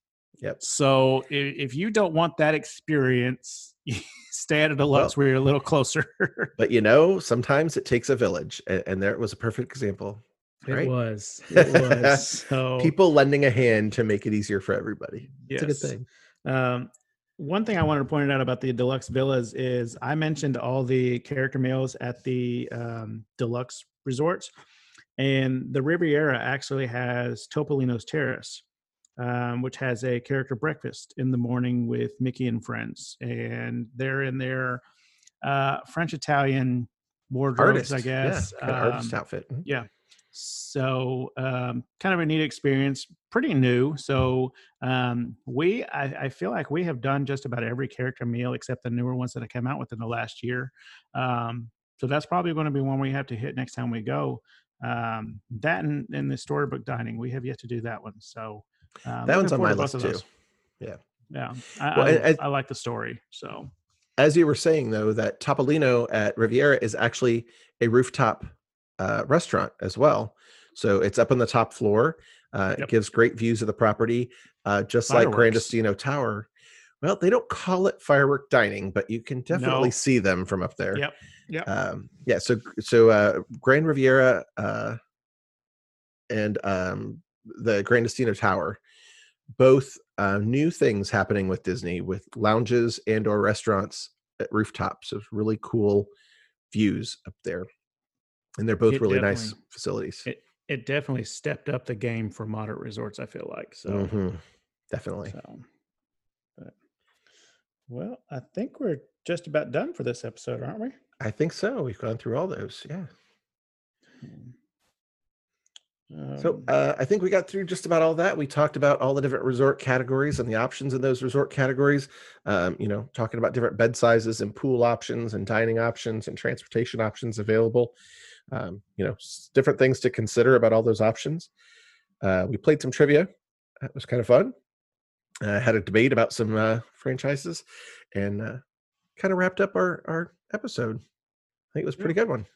Yep. So i- if you don't want that experience, stay at a deluxe where you're a little closer. But you know, sometimes it takes a village, and, and there was a perfect example. Right? It was. It was. So People lending a hand to make it easier for everybody. It's a good yes. thing. Um, one thing I wanted to point out about the deluxe villas is I mentioned all the character meals at the um, deluxe resorts, and the Riviera actually has Topolino's Terrace, um, which has a character breakfast in the morning with Mickey and friends, and they're in their uh, French Italian wardrobes, Artist, I guess. Yeah, kind of artist Um, outfit. Mhm. yeah. So um, kind of a neat experience, pretty new. So um, we, I, I feel like we have done just about every character meal except the newer ones that have come out within the last year. Um, so that's probably going to be one we have to hit next time we go. Um, that and, and the storybook dining, we have yet to do that one. So um, That one's on my list too. Yeah. Yeah, I, Well, I, I like the story. So As you were saying, though, that Topolino at Riviera is actually a rooftop uh, restaurant as well. So it's up on the top floor. Uh, It gives great views of the property, uh, just like Fireworks. Gran Destino Tower. Well, they don't call it firework dining, but you can definitely No. see them from up there. Yep. Yep. Um, yeah. So so uh, Grand Riviera uh, and um, the Gran Destino Tower, both uh, new things happening with Disney with lounges and or restaurants at rooftops of really cool views up there. And they're both It really nice facilities. It it definitely stepped up the game for moderate resorts. I feel like so. Mhm, Definitely. So, but well, I think we're just about done for this episode, aren't we? I think so. We've gone through all those. Yeah. So Um, uh, I think we got through just about all that. We talked about all the different resort categories and the options in those resort categories. Um, you know, talking about different bed sizes and pool options and dining options and transportation options available. Um, you know, different things to consider about all those options. Uh, we played some trivia. That was kind of fun. Uh, had a debate about some uh, franchises, and uh, kind of wrapped up our our episode. I think it was a pretty good one.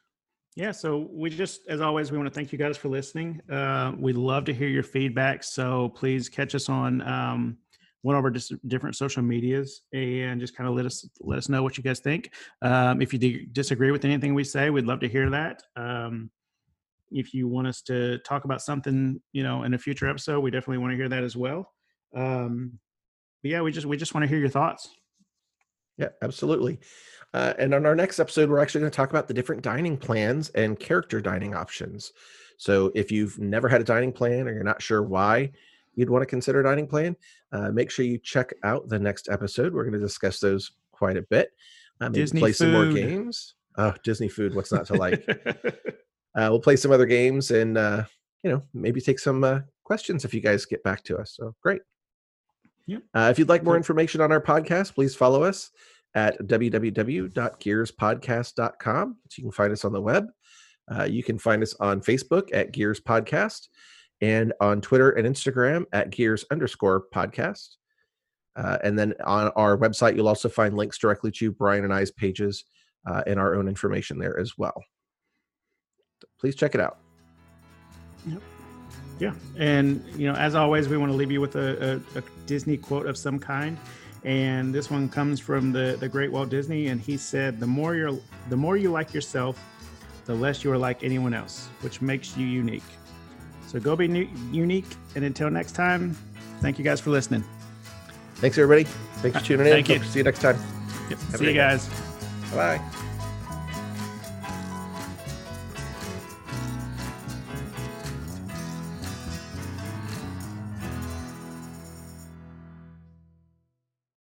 Yeah, so we just, as always, we want to thank you guys for listening. Uh, we'd love to hear your feedback. So please catch us on um, one of our different social medias and just kind of let us let us know what you guys think. Um, if you di- disagree with anything we say, we'd love to hear that. Um, if you want us to talk about something, you know, in a future episode, we definitely want to hear that as well. Um, but yeah, we just we just want to hear your thoughts. Yeah, absolutely. Uh, and on our next episode, we're actually going to talk about the different dining plans and character dining options. So if you've never had a dining plan or you're not sure why you'd want to consider dining plan, uh, make sure you check out the next episode. We're going to discuss those quite a bit. Maybe Disney play some more games. Oh, Disney food. What's not to like? uh, we'll play some other games and, uh, you know, maybe take some uh, questions if you guys get back to us. So great. Yep. Uh, if you'd like more information on our podcast, please follow us at www.gearspodcast.com. So you can find us on the web. Uh, you can find us on Facebook at Gears Podcast and on Twitter and Instagram at Gears underscore podcast. Uh, and then on our website, you'll also find links directly to Brian and I's pages uh, and our own information there as well. Please check it out. Yep. Yeah, and you know, as always, we want to leave you with a, a, a Disney quote of some kind, and this one comes from the the great Walt Disney, and he said, "The more you're, the more you like yourself, the less you are like anyone else, which makes you unique." So go be nu- unique, and until next time, thank you guys for listening. Thanks, everybody. Thanks for uh, tuning in. Thank you. Hope See you next time. Yep. Have a See you guys. Bye.